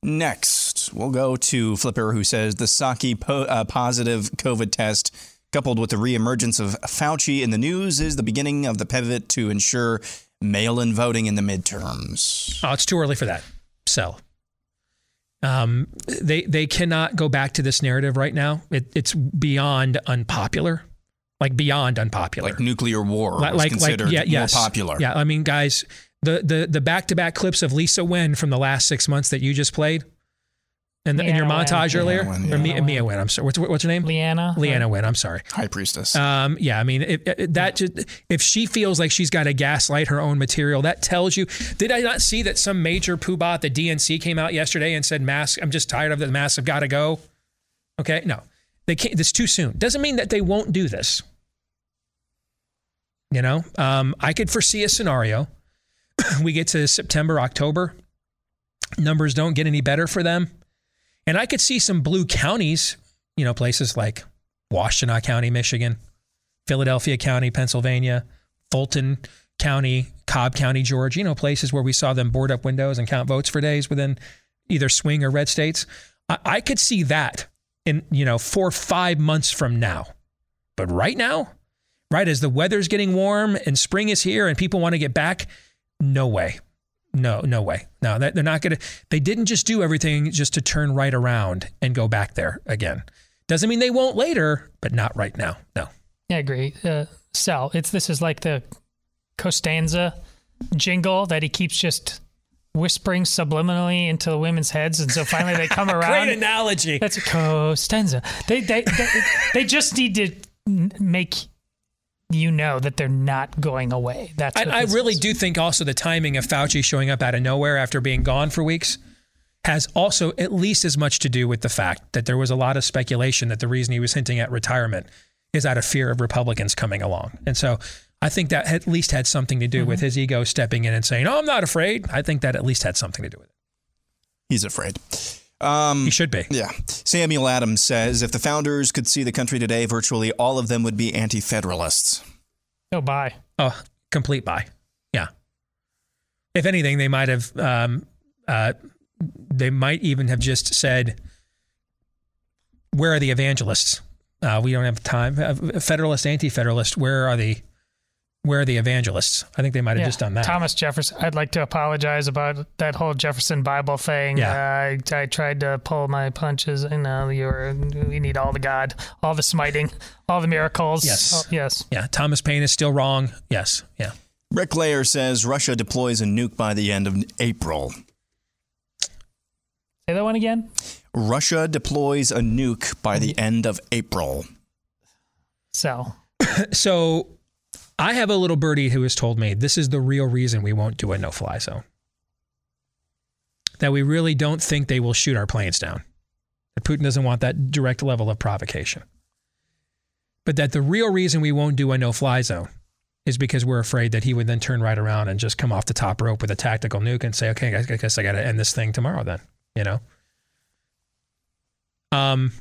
Next, we'll go to Flipper, who says the Psaki po- uh, positive COVID test, coupled with the reemergence of Fauci in the news, is the beginning of the pivot to ensure mail in voting in the midterms. Oh, it's too early for that. Sell. Um, they they cannot go back to this narrative right now. It, it's beyond unpopular, like beyond unpopular. Like nuclear war Like- was like, considered like, yeah, more popular. Yeah, I mean, guys, the the the back to back clips of Lisa Wen from the last six months that you just played, and in your Leana Wen. montage earlier, Leana Wen, or yeah. Mia, Mia Wen. I'm sorry. What's what's her name? Leana. Leana Wen. I'm sorry. High priestess. Um, yeah, I mean, it, it- that just, if she feels like she's got to gaslight her own material, that tells you. Did I not see that some major poobah at the DNC came out yesterday and said, "Mask, I'm just tired of it. The masks have got to go." Okay, no, they can't. This too soon. Doesn't mean that they won't do this. You know, um, I could foresee a scenario we get to September, October, numbers don't get any better for them. And I could see some blue counties, you know, places like Washtenaw County, Michigan, Philadelphia County, Pennsylvania, Fulton County, Cobb County, Georgia, you know, places where we saw them board up windows and count votes for days within either swing or red states. I, I could see that in, you know, four five months from now. But right now, right as the weather's getting warm and spring is here and people want to get back, no way. No, no way. No, they're not going to. They didn't just do everything just to turn right around and go back there again. Doesn't mean they won't later, but not right now. No. I agree. Uh, Sal, it's this is like the Costanza jingle that he keeps just whispering subliminally into the women's heads, and so finally they come around. Great analogy. That's a Costanza. They they they, they just need to make you know that they're not going away. That's I, I really is. do think also the timing of Fauci showing up out of nowhere after being gone for weeks has also at least as much to do with the fact that there was a lot of speculation that the reason he was hinting at retirement is out of fear of Republicans coming along. And so I think that at least had something to do mm-hmm. with his ego stepping in and saying, "Oh, I'm not afraid." I think that at least had something to do with it. He's afraid. Um, he should be. Yeah. Samuel Adams says if the founders could see the country today, virtually all of them would be anti federalists. Oh, bye. Oh, complete buy. Yeah. If anything, they might have, um, uh, they might even have just said, where are the evangelists? Uh, we don't have time. Uh, Federalist, anti federalist, where are the where are the evangelists? I think they might have yeah. just done that. Thomas Jefferson. I'd like to apologize about that whole Jefferson Bible thing. Yeah. Uh, I, I tried to pull my punches. You know, you're, we need all the God, all the smiting, all the miracles. Yes. Oh, yes. Yeah. Thomas Paine is still wrong. Yes. Yeah. Rick Layer says Russia deploys a nuke by the end of April. Say that one again. Russia deploys a nuke by the end of April. So. so I have a little birdie who has told me this is the real reason we won't do a no fly zone. That we really don't think they will shoot our planes down. That Putin doesn't want that direct level of provocation. But that the real reason we won't do a no fly zone is because we're afraid that he would then turn right around and just come off the top rope with a tactical nuke and say, okay, I guess I got to end this thing tomorrow then, you know? Um,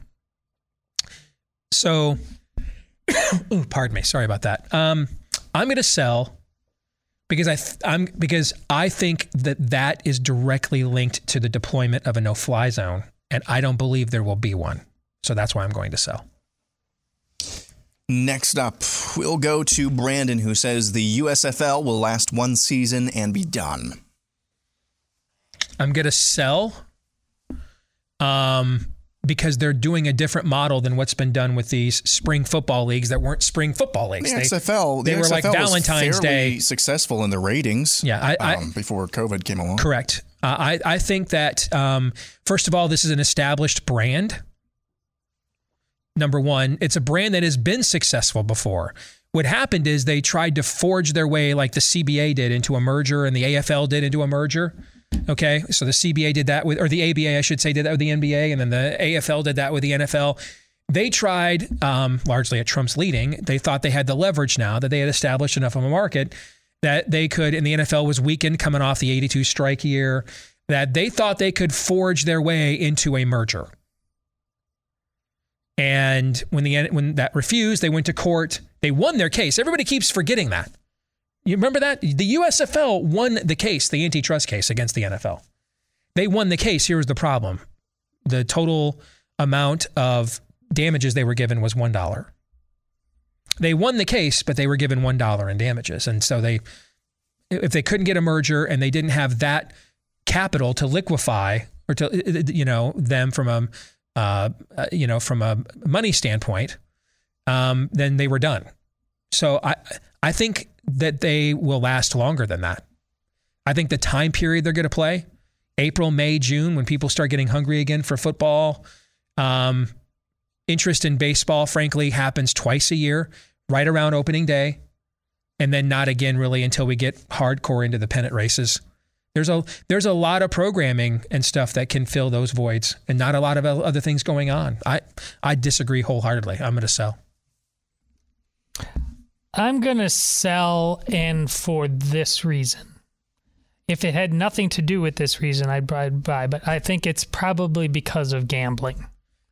so, ooh, pardon me. Sorry about that. Um, I'm going to sell because I th- I'm because I think that that is directly linked to the deployment of a no-fly zone, and I don't believe there will be one. So that's why I'm going to sell. Next up, we'll go to Brandon, who says the USFL will last one season and be done. I'm going to sell. Um, because they're doing a different model than what's been done with these spring football leagues that weren't spring football leagues. The they, XFL, the they were XFL like Valentine's Day successful in the ratings. Yeah, I, I, um, before COVID came along. Correct. Uh, I I think that um, first of all, this is an established brand. Number one, it's a brand that has been successful before. What happened is they tried to forge their way, like the CBA did, into a merger, and the AFL did into a merger Okay, so the CBA did that with, or the ABA, I should say, did that with the NBA, and then the AFL did that with the NFL. They tried, um, largely at Trump's leading, they thought they had the leverage now that they had established enough of a market that they could, and the NFL was weakened coming off the 82 strike year, that they thought they could forge their way into a merger. And when the when that refused, they went to court. They won their case. Everybody keeps forgetting that. You remember that? The USFL won the case, the antitrust case against the NFL. They won the case. Here's the problem the total amount of damages they were given was $1. They won the case, but they were given $1 in damages. And so they, if they couldn't get a merger and they didn't have that capital to liquefy or to, you know, them from a, uh, you know, from a money standpoint, um, then they were done. So I, I think that they will last longer than that. I think the time period they're going to play, April, May, June, when people start getting hungry again for football, um, interest in baseball, frankly, happens twice a year, right around opening day, and then not again really until we get hardcore into the pennant races. There's a there's a lot of programming and stuff that can fill those voids, and not a lot of other things going on. I I disagree wholeheartedly. I'm going to sell. I'm going to sell in for this reason. if it had nothing to do with this reason, I'd, buy. But I think it's probably because of gambling.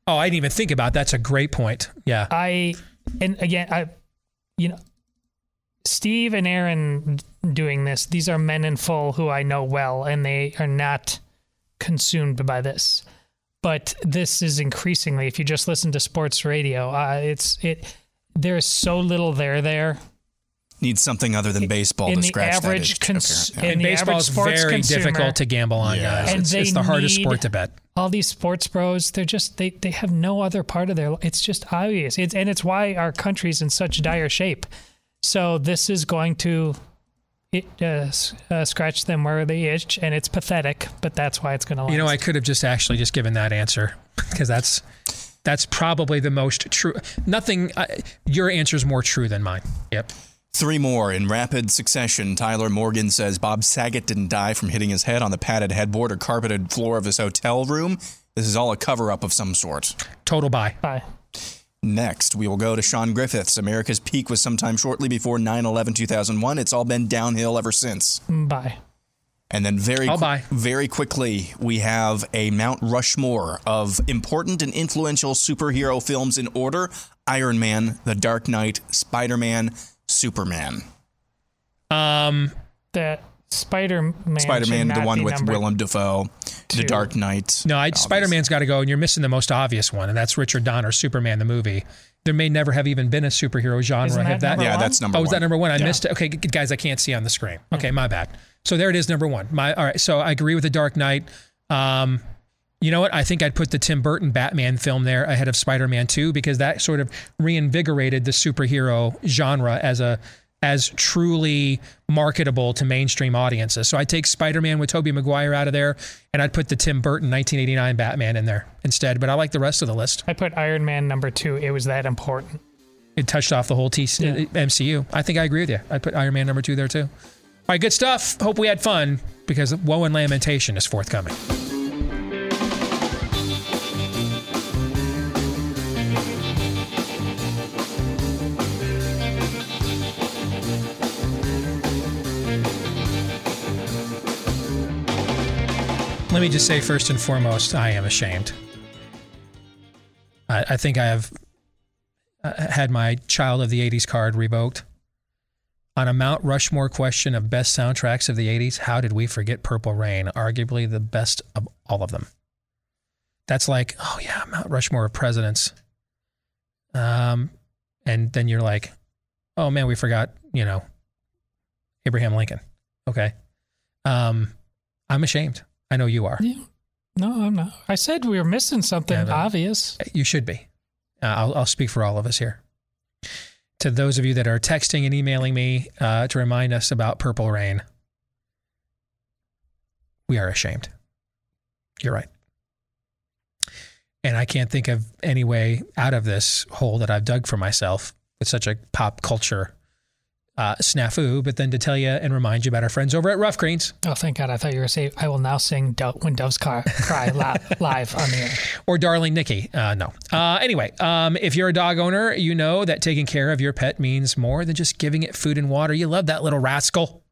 Oh, I didn't even think about. That's a great point. Yeah. I and again, I, you know, Steve and Aaron doing this. These are men in full who I know well, and they are not consumed by this. But this is increasingly. If you just listen to sports radio, uh, it's it. There is so little there there. Needs something other than baseball in to the scratch that average itch, cons- apparently. and the baseball is average sports very consumer- difficult to gamble on, Yeah. guys. And It's, it's the hardest sport to bet. all these sports bros they're just they, they have no other part of their it's just obvious it's and it's why our country's in such dire shape so this is going to it uh, uh, scratch them where they itch and it's pathetic but that's why it's going to You know, I could have just actually just given that answer because that's that's probably the most true. Nothing. Uh, your answer is more true than mine. Yep. Three more in rapid succession. Tyler Morgan says Bob Saget didn't die from hitting his head on the padded headboard or carpeted floor of his hotel room. This is all a cover up of some sort. Total buy. Bye. Next, we will go to Sean Griffiths. America's peak was sometime shortly before 9 11 2001. It's all been downhill ever since. bye And then very, qu- very quickly, we have a Mount Rushmore of important and influential superhero films in order Iron Man, The Dark Knight, Spider Man, Superman. Um, that spider-man Spider Man, the one with. Willem Dafoe, The. Dark Knight. no, I, Spider Man's got to go, and you're missing the most obvious one, and that's Richard Donner, Superman the movie. There may never have even been a superhero genre. Isn't that have that? number Yeah, one? that's number oh, one. is that number one? I Yeah. missed it. Okay, guys, I can't see on the screen. Okay, my bad. So there it is, number one. My all right. So I agree with the Dark Knight. Um, you know what? I think I'd put the Tim Burton Batman film there ahead of Spider Man Two because that sort of reinvigorated the superhero genre as a as truly marketable to mainstream audiences. So I take Spider Man with Tobey Maguire out of there, and I'd put the Tim Burton 1989 Batman in there instead. But I like the rest of the list. i put iron man number two it was that important It touched off the whole T- uh, MCU. I think I agree with you. I'd put Iron Man number two there too. All right, good stuff. Hope we had fun because Woe and Lamentation is forthcoming. Let me just say first and foremost, I am ashamed. I, I think I have uh, had my Child of the 80s card revoked. On a Mount Rushmore question of best soundtracks of the 80s, how did we forget Purple Rain? Arguably the best of all of them. That's like, oh yeah, Mount Rushmore of presidents. Um, and then you're like, oh man, we forgot, you know, Abraham Lincoln. Okay. Um, I'm ashamed. I know you are. no i'm not i said we were missing something Yeah, obvious You should be. Uh, I'll, I'll speak for all of us here. To those of you that are texting and emailing me uh, to remind us about Purple Rain, we are ashamed. You're right. And I can't think of any way out of this hole that I've dug for myself with such a pop culture uh, snafu, but then to tell you and remind you about our friends over at Ruff Greens. oh thank god i thought you were saying i will now sing Do- when doves cry, cry li- live on the air or darling Nikki. Uh, no. Uh, anyway, um, if you're a dog owner, you know that taking care of your pet means more than just giving it food and water. You love that little rascal.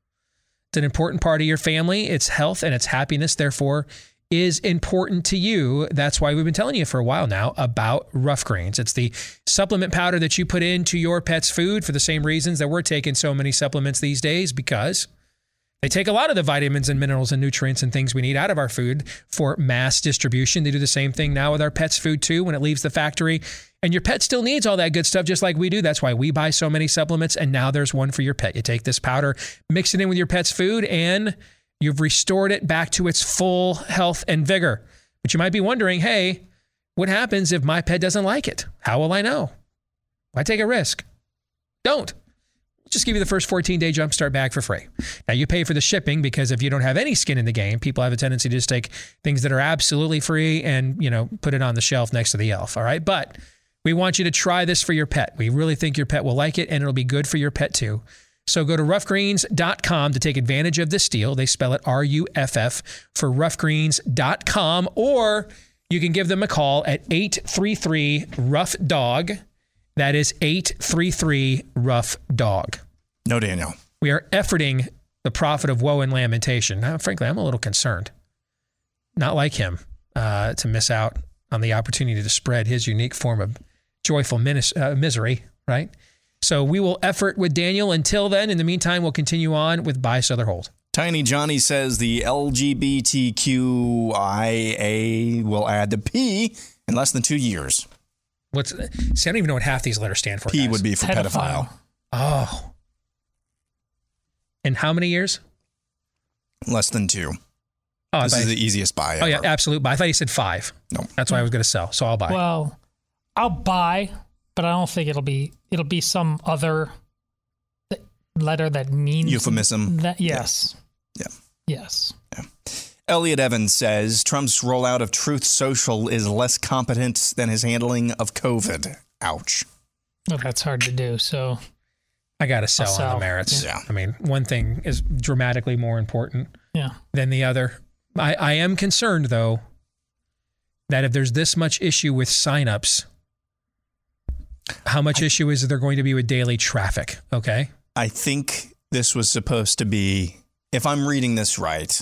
It's an important part of your family. Its health and its happiness, therefore, is important to you. That's why we've been telling you for a while now about Ruff Greens. It's the supplement powder that you put into your pet's food for the same reasons that we're taking so many supplements these days because they take a lot of the vitamins and minerals and nutrients and things we need out of our food for mass distribution. They do the same thing now with our pets' food too when it leaves the factory. And your pet still needs all that good stuff just like we do. That's why we buy so many supplements. And now there's one for your pet. You take this powder, mix it in with your pet's food, and you've restored it back to its full health and vigor. But you might be wondering hey, what happens if my pet doesn't like it? How will I know? Why take a risk? Don't just give you the first 14 day jumpstart bag for free. Now you pay for the shipping because if you don't have any skin in the game, people have a tendency to just take things that are absolutely free and, you know, put it on the shelf next to the elf. All right. But we want you to try this for your pet. We really think your pet will like it and it'll be good for your pet too. So go to ruffgreens.com to take advantage of this deal. They spell it R U F F for ruffgreens.com or you can give them a call at 833 Ruff Dog. That is 833 Ruff Dog. No, Daniel. We are efforting the prophet of woe and lamentation. Now, frankly, I'm a little concerned. Not like him uh, to miss out on the opportunity to spread his unique form of joyful minis- uh, misery, right? So we will effort with Daniel. Until then, in the meantime, we'll continue on with Buy, Sell, or Hold. Tiny Johnny says the LGBTQIA will add the P in less than two years. What's see? I don't even know what half these letters stand for. P guys. would be for pedophile. Oh. In how many years? Less than two. Oh, this thought- is the easiest buy. Ever. Oh yeah, ever. absolute buy. I thought you said five. No, that's why I was going to sell. So I'll buy. Well, I'll buy, but I don't think it'll be it'll be some other letter that means Euphemism. That yes. Yeah. Yes. Elliot Evans says Trump's rollout of Truth Social is less competent than his handling of COVID. Ouch. Well, that's hard to do. So I got to sell, I'll on the merits. Yeah. I mean, one thing is dramatically more important yeah. than the other. I, I am concerned though that if there's this much issue with signups, how much issue is there going to be with daily traffic? Okay. I think this was supposed to be, if I'm reading this right,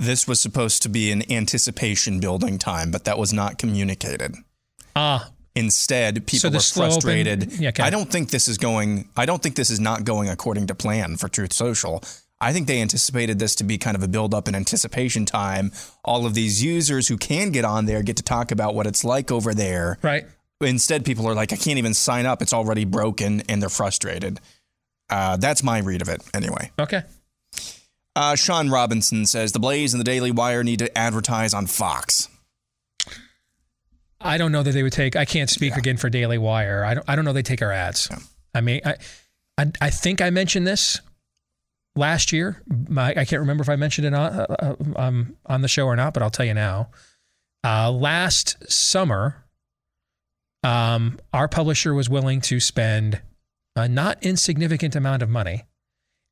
this was supposed to be an anticipation building time, but that was not communicated. Ah. Instead, people the were slow open- frustrated. Yeah, okay. I don't think this is going. I don't think this is not going according to plan for Truth Social. I think they anticipated this to be kind of a build up in anticipation time. All of these users who can get on there get to talk about what it's like over there. Right. Instead, people are like, I can't even sign up. It's already broken, and they're frustrated. Uh, that's my read of it, anyway. Okay. Uh, Sean Robinson says the Blaze and the Daily Wire need to advertise on Fox. I don't know that they would take. I can't speak again for Daily Wire. I don't. I don't know they take our ads. I mean, I, I, I think I mentioned this last year. My, I can't remember if I mentioned it on uh, uh, um, on the show or not, but I'll tell you now. Uh, last summer, um, our publisher was willing to spend a not insignificant amount of money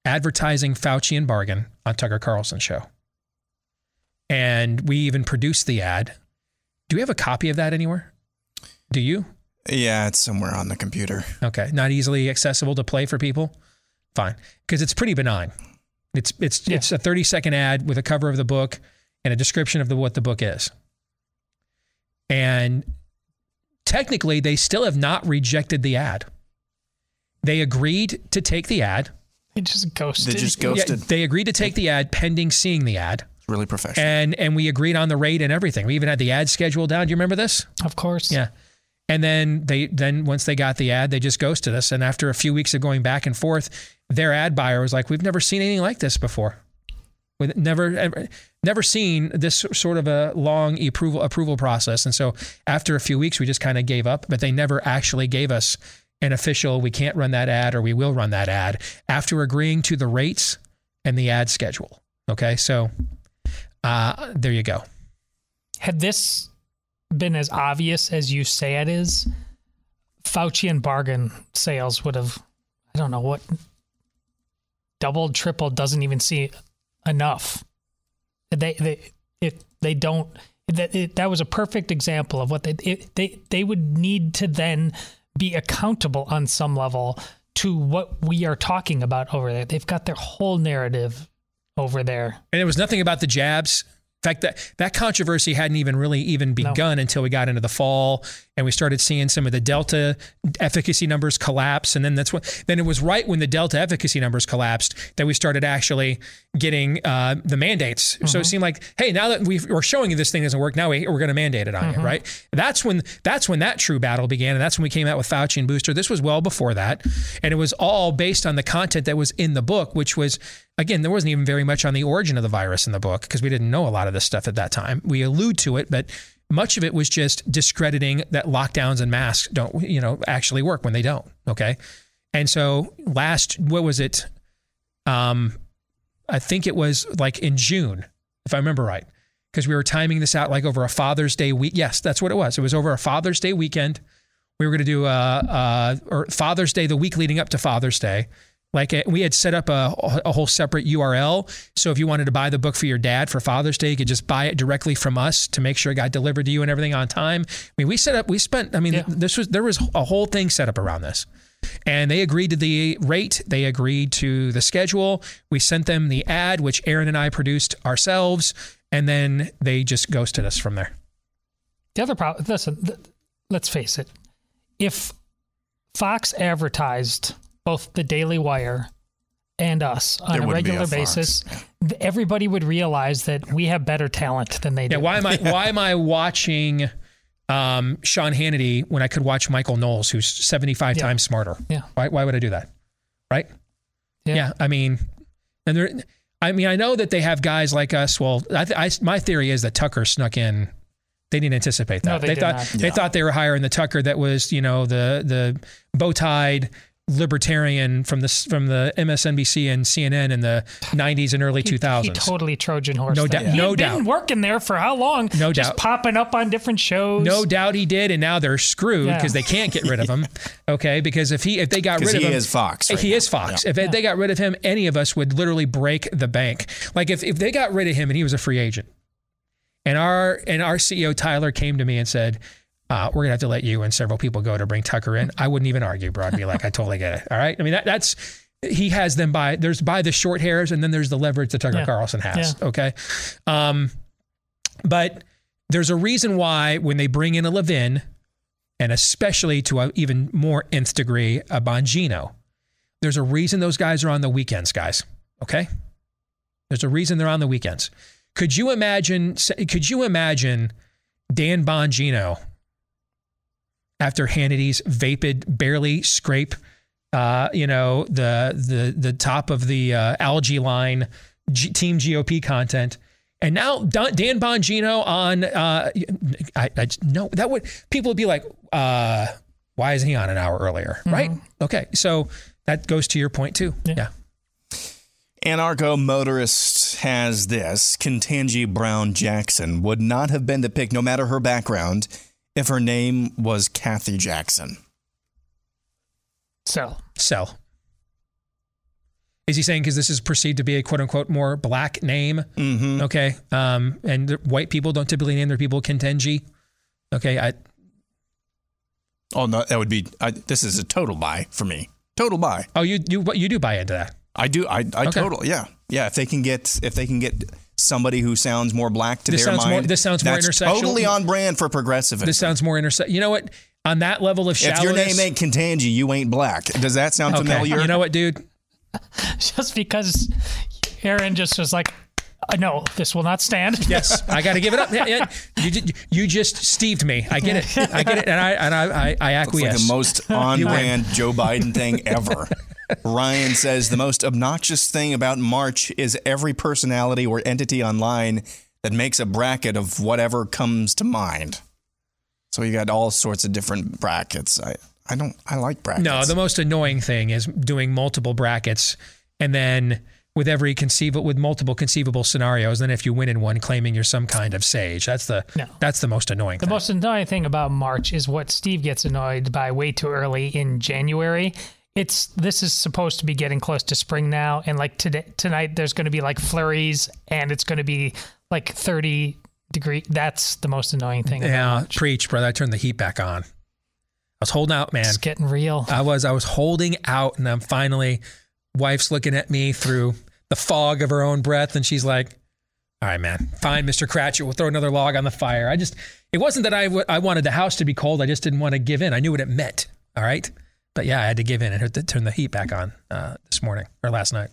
advertising Faucian Bargain on Tucker Carlson show, and we even produced the ad. Do we have a copy of that anywhere? Do you? Yeah, it's somewhere on the computer. Okay, not easily accessible to play for people. Fine, because it's pretty benign. It's it's it's a thirty second ad with a cover of the book and a description of the what the book is. And technically, they still have not rejected the ad. They agreed to take the ad. They just ghosted. They just Yeah, ghosted. they agreed to take the ad pending seeing the ad. It's really professional. And and we agreed on the rate and everything. We even had the ad schedule down. Do you remember this? Of course. Yeah. And then they then once they got the ad, they just ghosted us. And after a few weeks of going back and forth, their ad buyer was like, "We've never seen anything like this before. With never ever, never seen this sort of a long approval approval process." And so after a few weeks, we just kind of gave up. But they never actually gave us an official. We can't run that ad, or we will run that ad after agreeing to the rates and the ad schedule. Okay, so uh, there you go. Had this been as obvious as you say it is, Faucian Bargain sales would have, I don't know what, doubled, tripled, doesn't even see enough. They they it they don't. That it, that was a perfect example of what they it, they they would need to then be accountable on some level to what we are talking about over there. They've got their whole narrative over there. And it was nothing about the jabs. In fact, that, that controversy hadn't even really even begun until we got into the fall and we started seeing some of the Delta efficacy numbers collapse. And then that's what, then it was right when the Delta efficacy numbers collapsed that we started actually getting uh, the mandates. So it seemed like, hey, now that we've, we're showing you this thing doesn't work, now we, we're going to mandate it on you, right? That's when, that's when that true battle began. And that's when we came out with Fauci and Booster. This was well before that. And it was all based on the content that was in the book, which was, again, there wasn't even very much on the origin of the virus in the book because we didn't know a lot of this stuff at that time. We allude to it, but much of it was just discrediting that lockdowns and masks don't, you know, actually work when they don't. Okay. And so last, what was it? Um, I think it was like in June, if I remember right, because we were timing this out like over a Father's Day week. Yes, that's what it was. It was over a Father's Day weekend. We were going to do a, a or Father's Day the week leading up to Father's Day. Like uh, we had set up a, a whole separate URL. So if you wanted to buy the book for your dad for Father's Day, you could just buy it directly from us to make sure it got delivered to you and everything on time. I mean, we set up, we spent, I mean, this was, there was a whole thing set up around this. And they agreed to the rate, they agreed to the schedule. We sent them the ad, which Aaron and I produced ourselves, and then they just ghosted us from there. The other problem, listen, th- let's face it. If Fox advertised both the Daily Wire and us on There a wouldn't a regular basis, th- everybody would realize that we have better talent than they do. Yeah, why am I why am I watching um, Sean Hannity when I could watch Michael Knowles, who's 75 Yeah. times smarter? Yeah. Why, why would I do that? Right? Yeah. I mean, and there, I mean, I know that they have guys like us. Well, I, th- I, my theory is that Tucker snuck in. They didn't anticipate that. No, they did thought not. they Yeah. thought they were hiring the Tucker that was, you know, the the bow tied libertarian from the from the MSNBC and CNN in the 90s and early He- 2000s. He totally Trojan horse. No that. doubt- He no had doubt. Been working there for how long? No Just doubt. popping up on different shows. No doubt he did, and now they're screwed Yeah. because they can't get rid of him. Okay, because if he if they got 'Cause rid of he him, is Fox right he now. is Fox. Yeah. If they got rid of him, any of us would literally break the bank. Like if if they got rid of him and he was a free agent, and our and our CEO Tyler came to me and said. Uh, we're gonna have to let you and several people go to bring Tucker in. I wouldn't even argue, bro. I'd be like, I totally get it. All right. I mean, that, that's he has them by there's by the short hairs, and then there's the leverage that Tucker Yeah. Carlson has. Yeah. Okay. Um, but there's a reason why when they bring in a Levin, and especially to an even more nth degree, a Bongino, there's a reason those guys are on the weekends, guys. Okay. There's a reason they're on the weekends. Could you imagine? Could you imagine Dan Bongino after Hannity's vapid, barely scrape, uh, you know, the the the top of the uh, algae line G- Team GOP content, and now Don, Dan Bongino on. Uh, I, I no, that would people would be like, uh, why isn't he on an hour earlier? Right? Okay, so that goes to your point too. yeah. Anarcho motorist has this. Ketanji Brown Jackson would not have been the pick, no matter her background, if her name was Kathy Jackson. So Sell. Is he saying because this is perceived to be a quote unquote more black name? Mm-hmm. Okay. Um, and white people don't typically name their people Ketanji. Okay. I, Oh no, that would be. I, this is a total buy for me. Total buy. oh, you you you do buy into that. I do. I, I Okay. total. Yeah, yeah. If they can get, if they can get somebody who sounds more black to This their sounds more- mind, this sounds more that's intersectional. Totally on brand for progressivism. This sounds more intersect. You know what? On that level of if your name ain't Ketanji, you ain't black. Does that sound okay. familiar? You know what, dude? just because Aaron just was like, uh, no, this will not stand. Yes, I got to give it up. Yeah, yeah. You, you just steved me. I get it. I get it, and I and I I, I It's like acquiesce. the most on brand Joe Biden thing ever. Ryan says the most obnoxious thing about March is every personality or entity online that makes a bracket of whatever comes to mind. So you got all sorts of different brackets. I, I don't I like brackets. No, the most annoying thing is doing multiple brackets and then with every conceivable with multiple conceivable scenarios. Then if you win in one, claiming you're some kind of sage. That's the No. that's the most annoying. The thing. most annoying thing about March is what Steve gets annoyed by way too early in January. It's this is supposed to be getting close to spring now, and like today tonight there's going to be like flurries, and it's going to be like 30 degree. That's the most annoying thing. yeah, preach, brother. I turned the heat back on. I was holding out, man. It's getting real. I was I was holding out, and I'm finally. Wife's looking at me through the fog of her own breath, and she's like, "All right, man, fine, Mister Cratchit. We'll throw another log on the fire." I just, it wasn't that I, w- I wanted the house to be cold. I just didn't want to give in. I knew what it meant. All right, but yeah, I had to give in and turn the heat back on uh, this morning or last night.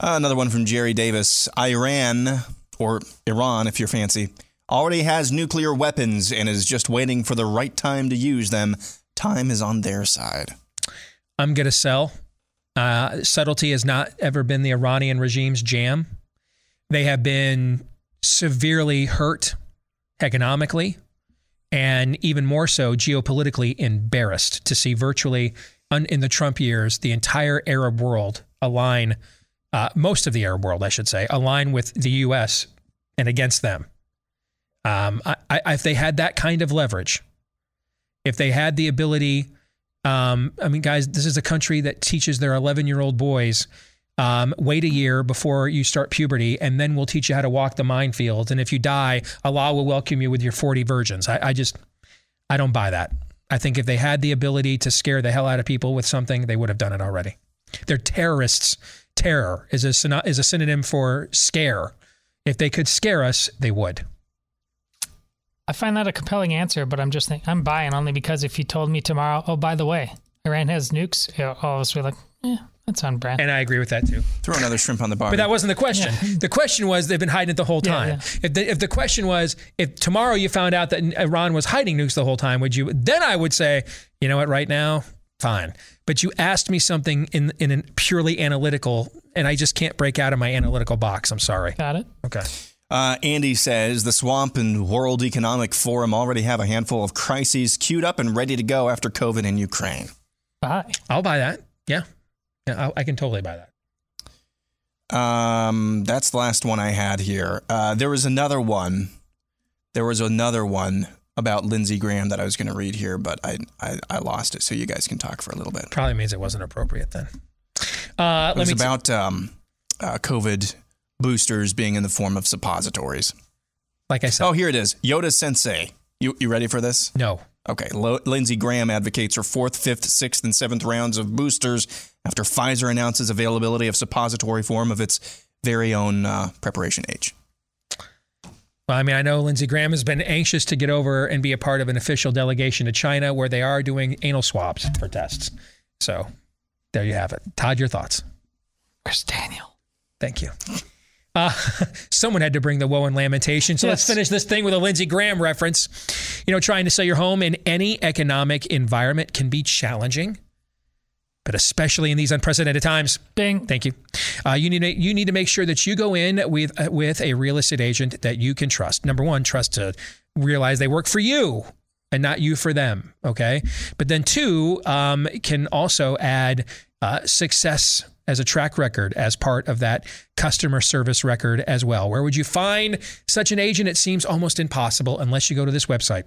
Uh, another one from Jerry Davis. Iran, or Iran if you're fancy, already has nuclear weapons and is just waiting for the right time to use them. Time is on their side. I'm gonna sell. Uh, subtlety has not ever been the Iranian regime's jam. They have been severely hurt economically and even more so geopolitically embarrassed to see virtually un, in the Trump years the entire Arab world align, uh, most of the Arab world, I should say, align with the U.S. and against them. Um, I, I, if they had that kind of leverage, if they had the ability, um, I mean, guys, this is a country that teaches their 11 year old boys um, wait a year before you start puberty, and then we'll teach you how to walk the minefield. And if you die, Allah will welcome you with your 40 virgins. I, I just, I don't buy that. I think if they had the ability to scare the hell out of people with something, they would have done it already. They're terrorists. Terror is a is a synonym for scare. If they could scare us, they would. I find that a compelling answer, but I'm just thinking I'm buying only because if you told me tomorrow, oh by the way, Iran has nukes, all of us would be like, yeah, that's on brand. And I agree with that too. Throw another shrimp on the bar. But that wasn't the question. The question was they've been hiding it the whole time. yeah. If, the, if the question was if tomorrow you found out that Iran was hiding nukes the whole time, would you? Then I would say, you know what, right now, fine. But you asked me something in in a purely analytical, and I just can't break out of my analytical box. I'm sorry. Got it. Okay. Uh, Andy says the Swamp and World Economic Forum already have a handful of crises queued up and ready to go after COVID in Ukraine. Buy. I'll buy that. Yeah. Yeah, I, I can totally buy that. Um, that's the last one I had here. Uh, there was another one. There was another one about Lindsey Graham that I was going to read here, but I, I I lost it. So you guys can talk for a little bit. Probably means it wasn't appropriate then. Uh, It let was me t- about um, uh, COVID boosters being in the form of suppositories. like I said. Oh, here it is. Yoda Sensei. You you ready for this? No. Okay. Lo- Lindsey Graham advocates for fourth, fifth, sixth, and seventh rounds of boosters after Pfizer announces availability of suppository form of its very own uh, preparation H. Well, I mean, I know Lindsey Graham has been anxious to get over and be a part of an official delegation to China where they are doing anal swabs for tests. So there you have it. Todd, your thoughts? Where's Daniel? Thank you. Uh, someone had to bring the woe and lamentation. So let's finish this thing with a Lindsey Graham reference. You know, trying to sell your home in any economic environment can be challenging, but especially in these unprecedented times. Bing. Thank you. Uh, you need to, you need to make sure that you go in with uh, with a real estate agent that you can trust. Number one, trust to realize they work for you and not you for them. Okay, but then two um, can also add uh, success as a track record as part of that customer service record as well. Where would you find such an agent? It seems almost impossible unless you go to this website.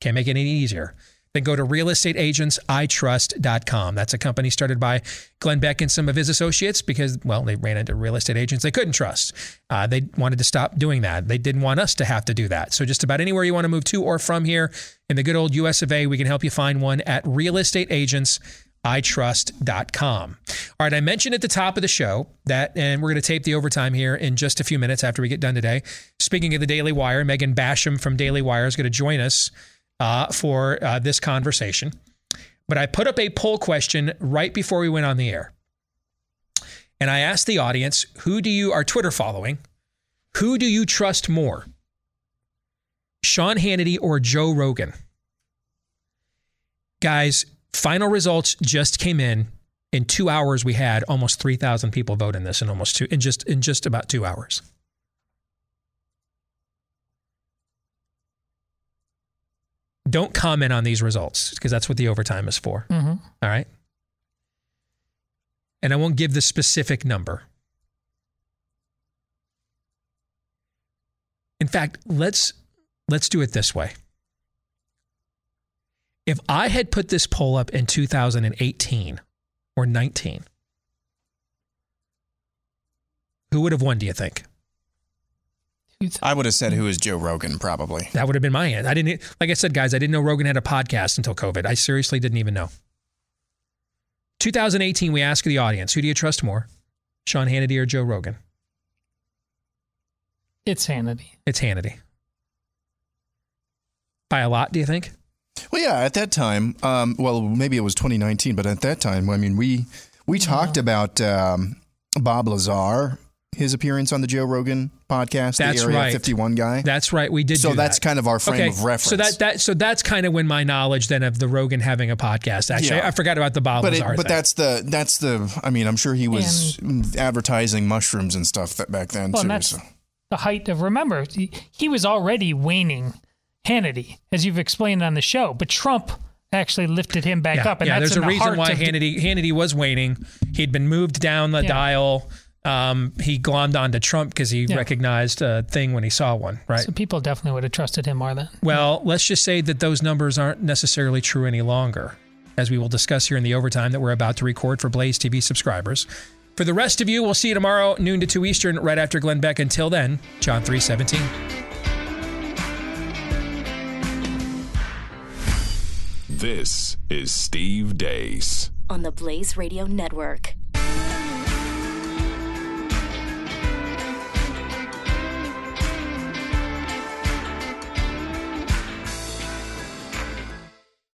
Can't make it any easier. Then go to realestateagentsitrust.com. That's a company started by Glenn Beck and some of his associates because, well, they ran into real estate agents they couldn't trust. Uh, they wanted to stop doing that. They didn't want us to have to do that. So, just about anywhere you want to move to or from here in the good old US of A, we can help you find one at realestateagentsitrust.com. All right, I mentioned at the top of the show that, and we're going to tape the overtime here in just a few minutes after we get done today. Speaking of the Daily Wire, Megan Basham from Daily Wire is going to join us uh, for uh, this conversation. But I put up a poll question right before we went on the air. And I asked the audience, who do you are Twitter following? Who do you trust more? Sean Hannity or Joe Rogan? Guys, final results just came in. In two hours, we had almost 3,000 people vote in this in almost two, in just, in just about two hours. Don't comment on these results because that's what the overtime is for. Mhm. All right. And I won't give the specific number. In fact, let's let's do it this way. If I had put this poll up in 2018 or 19, who would have won, do you think? I would have said who is Joe Rogan, probably. That would have been my answer. I didn't, like I said, guys, I didn't know Rogan had a podcast until COVID. I seriously didn't even know. 2018, we asked the audience, who do you trust more, Sean Hannity or Joe Rogan? It's Hannity. It's Hannity. By a lot, do you think? Well, yeah, at that time, um, well, maybe it was 2019, but at that time, I mean, we we talked about um, Bob Lazar, his appearance on the Joe Rogan podcast, That's the Area right. 51 guy. That's right. We did. So do that's that. kind of our frame of reference. So that that so that's kind of when my knowledge then of the Rogan having a podcast. Actually, Yeah. I forgot about the Bob but it, but that's the that's the. I mean, I'm sure he was advertising mushrooms and stuff that back then Well, too. and that's so. the height of. Remember, he, he was already waning Hannity, as you've explained on the show, but Trump actually lifted him back yeah, up, and yeah, that's there's a the reason why Hannity Hannity was waning. He'd been moved down the Yeah. dial. Um, he glommed onto Trump because he Yeah. recognized a thing when he saw one. Right. So people definitely would have trusted him more then. Well, let's just say that those numbers aren't necessarily true any longer, as we will discuss here in the overtime that we're about to record for Blaze TV subscribers. For the rest of you, we'll see you tomorrow, noon to 2 Eastern, right after Glenn Beck. Until then, John 317. This is Steve Deace on the Blaze Radio Network.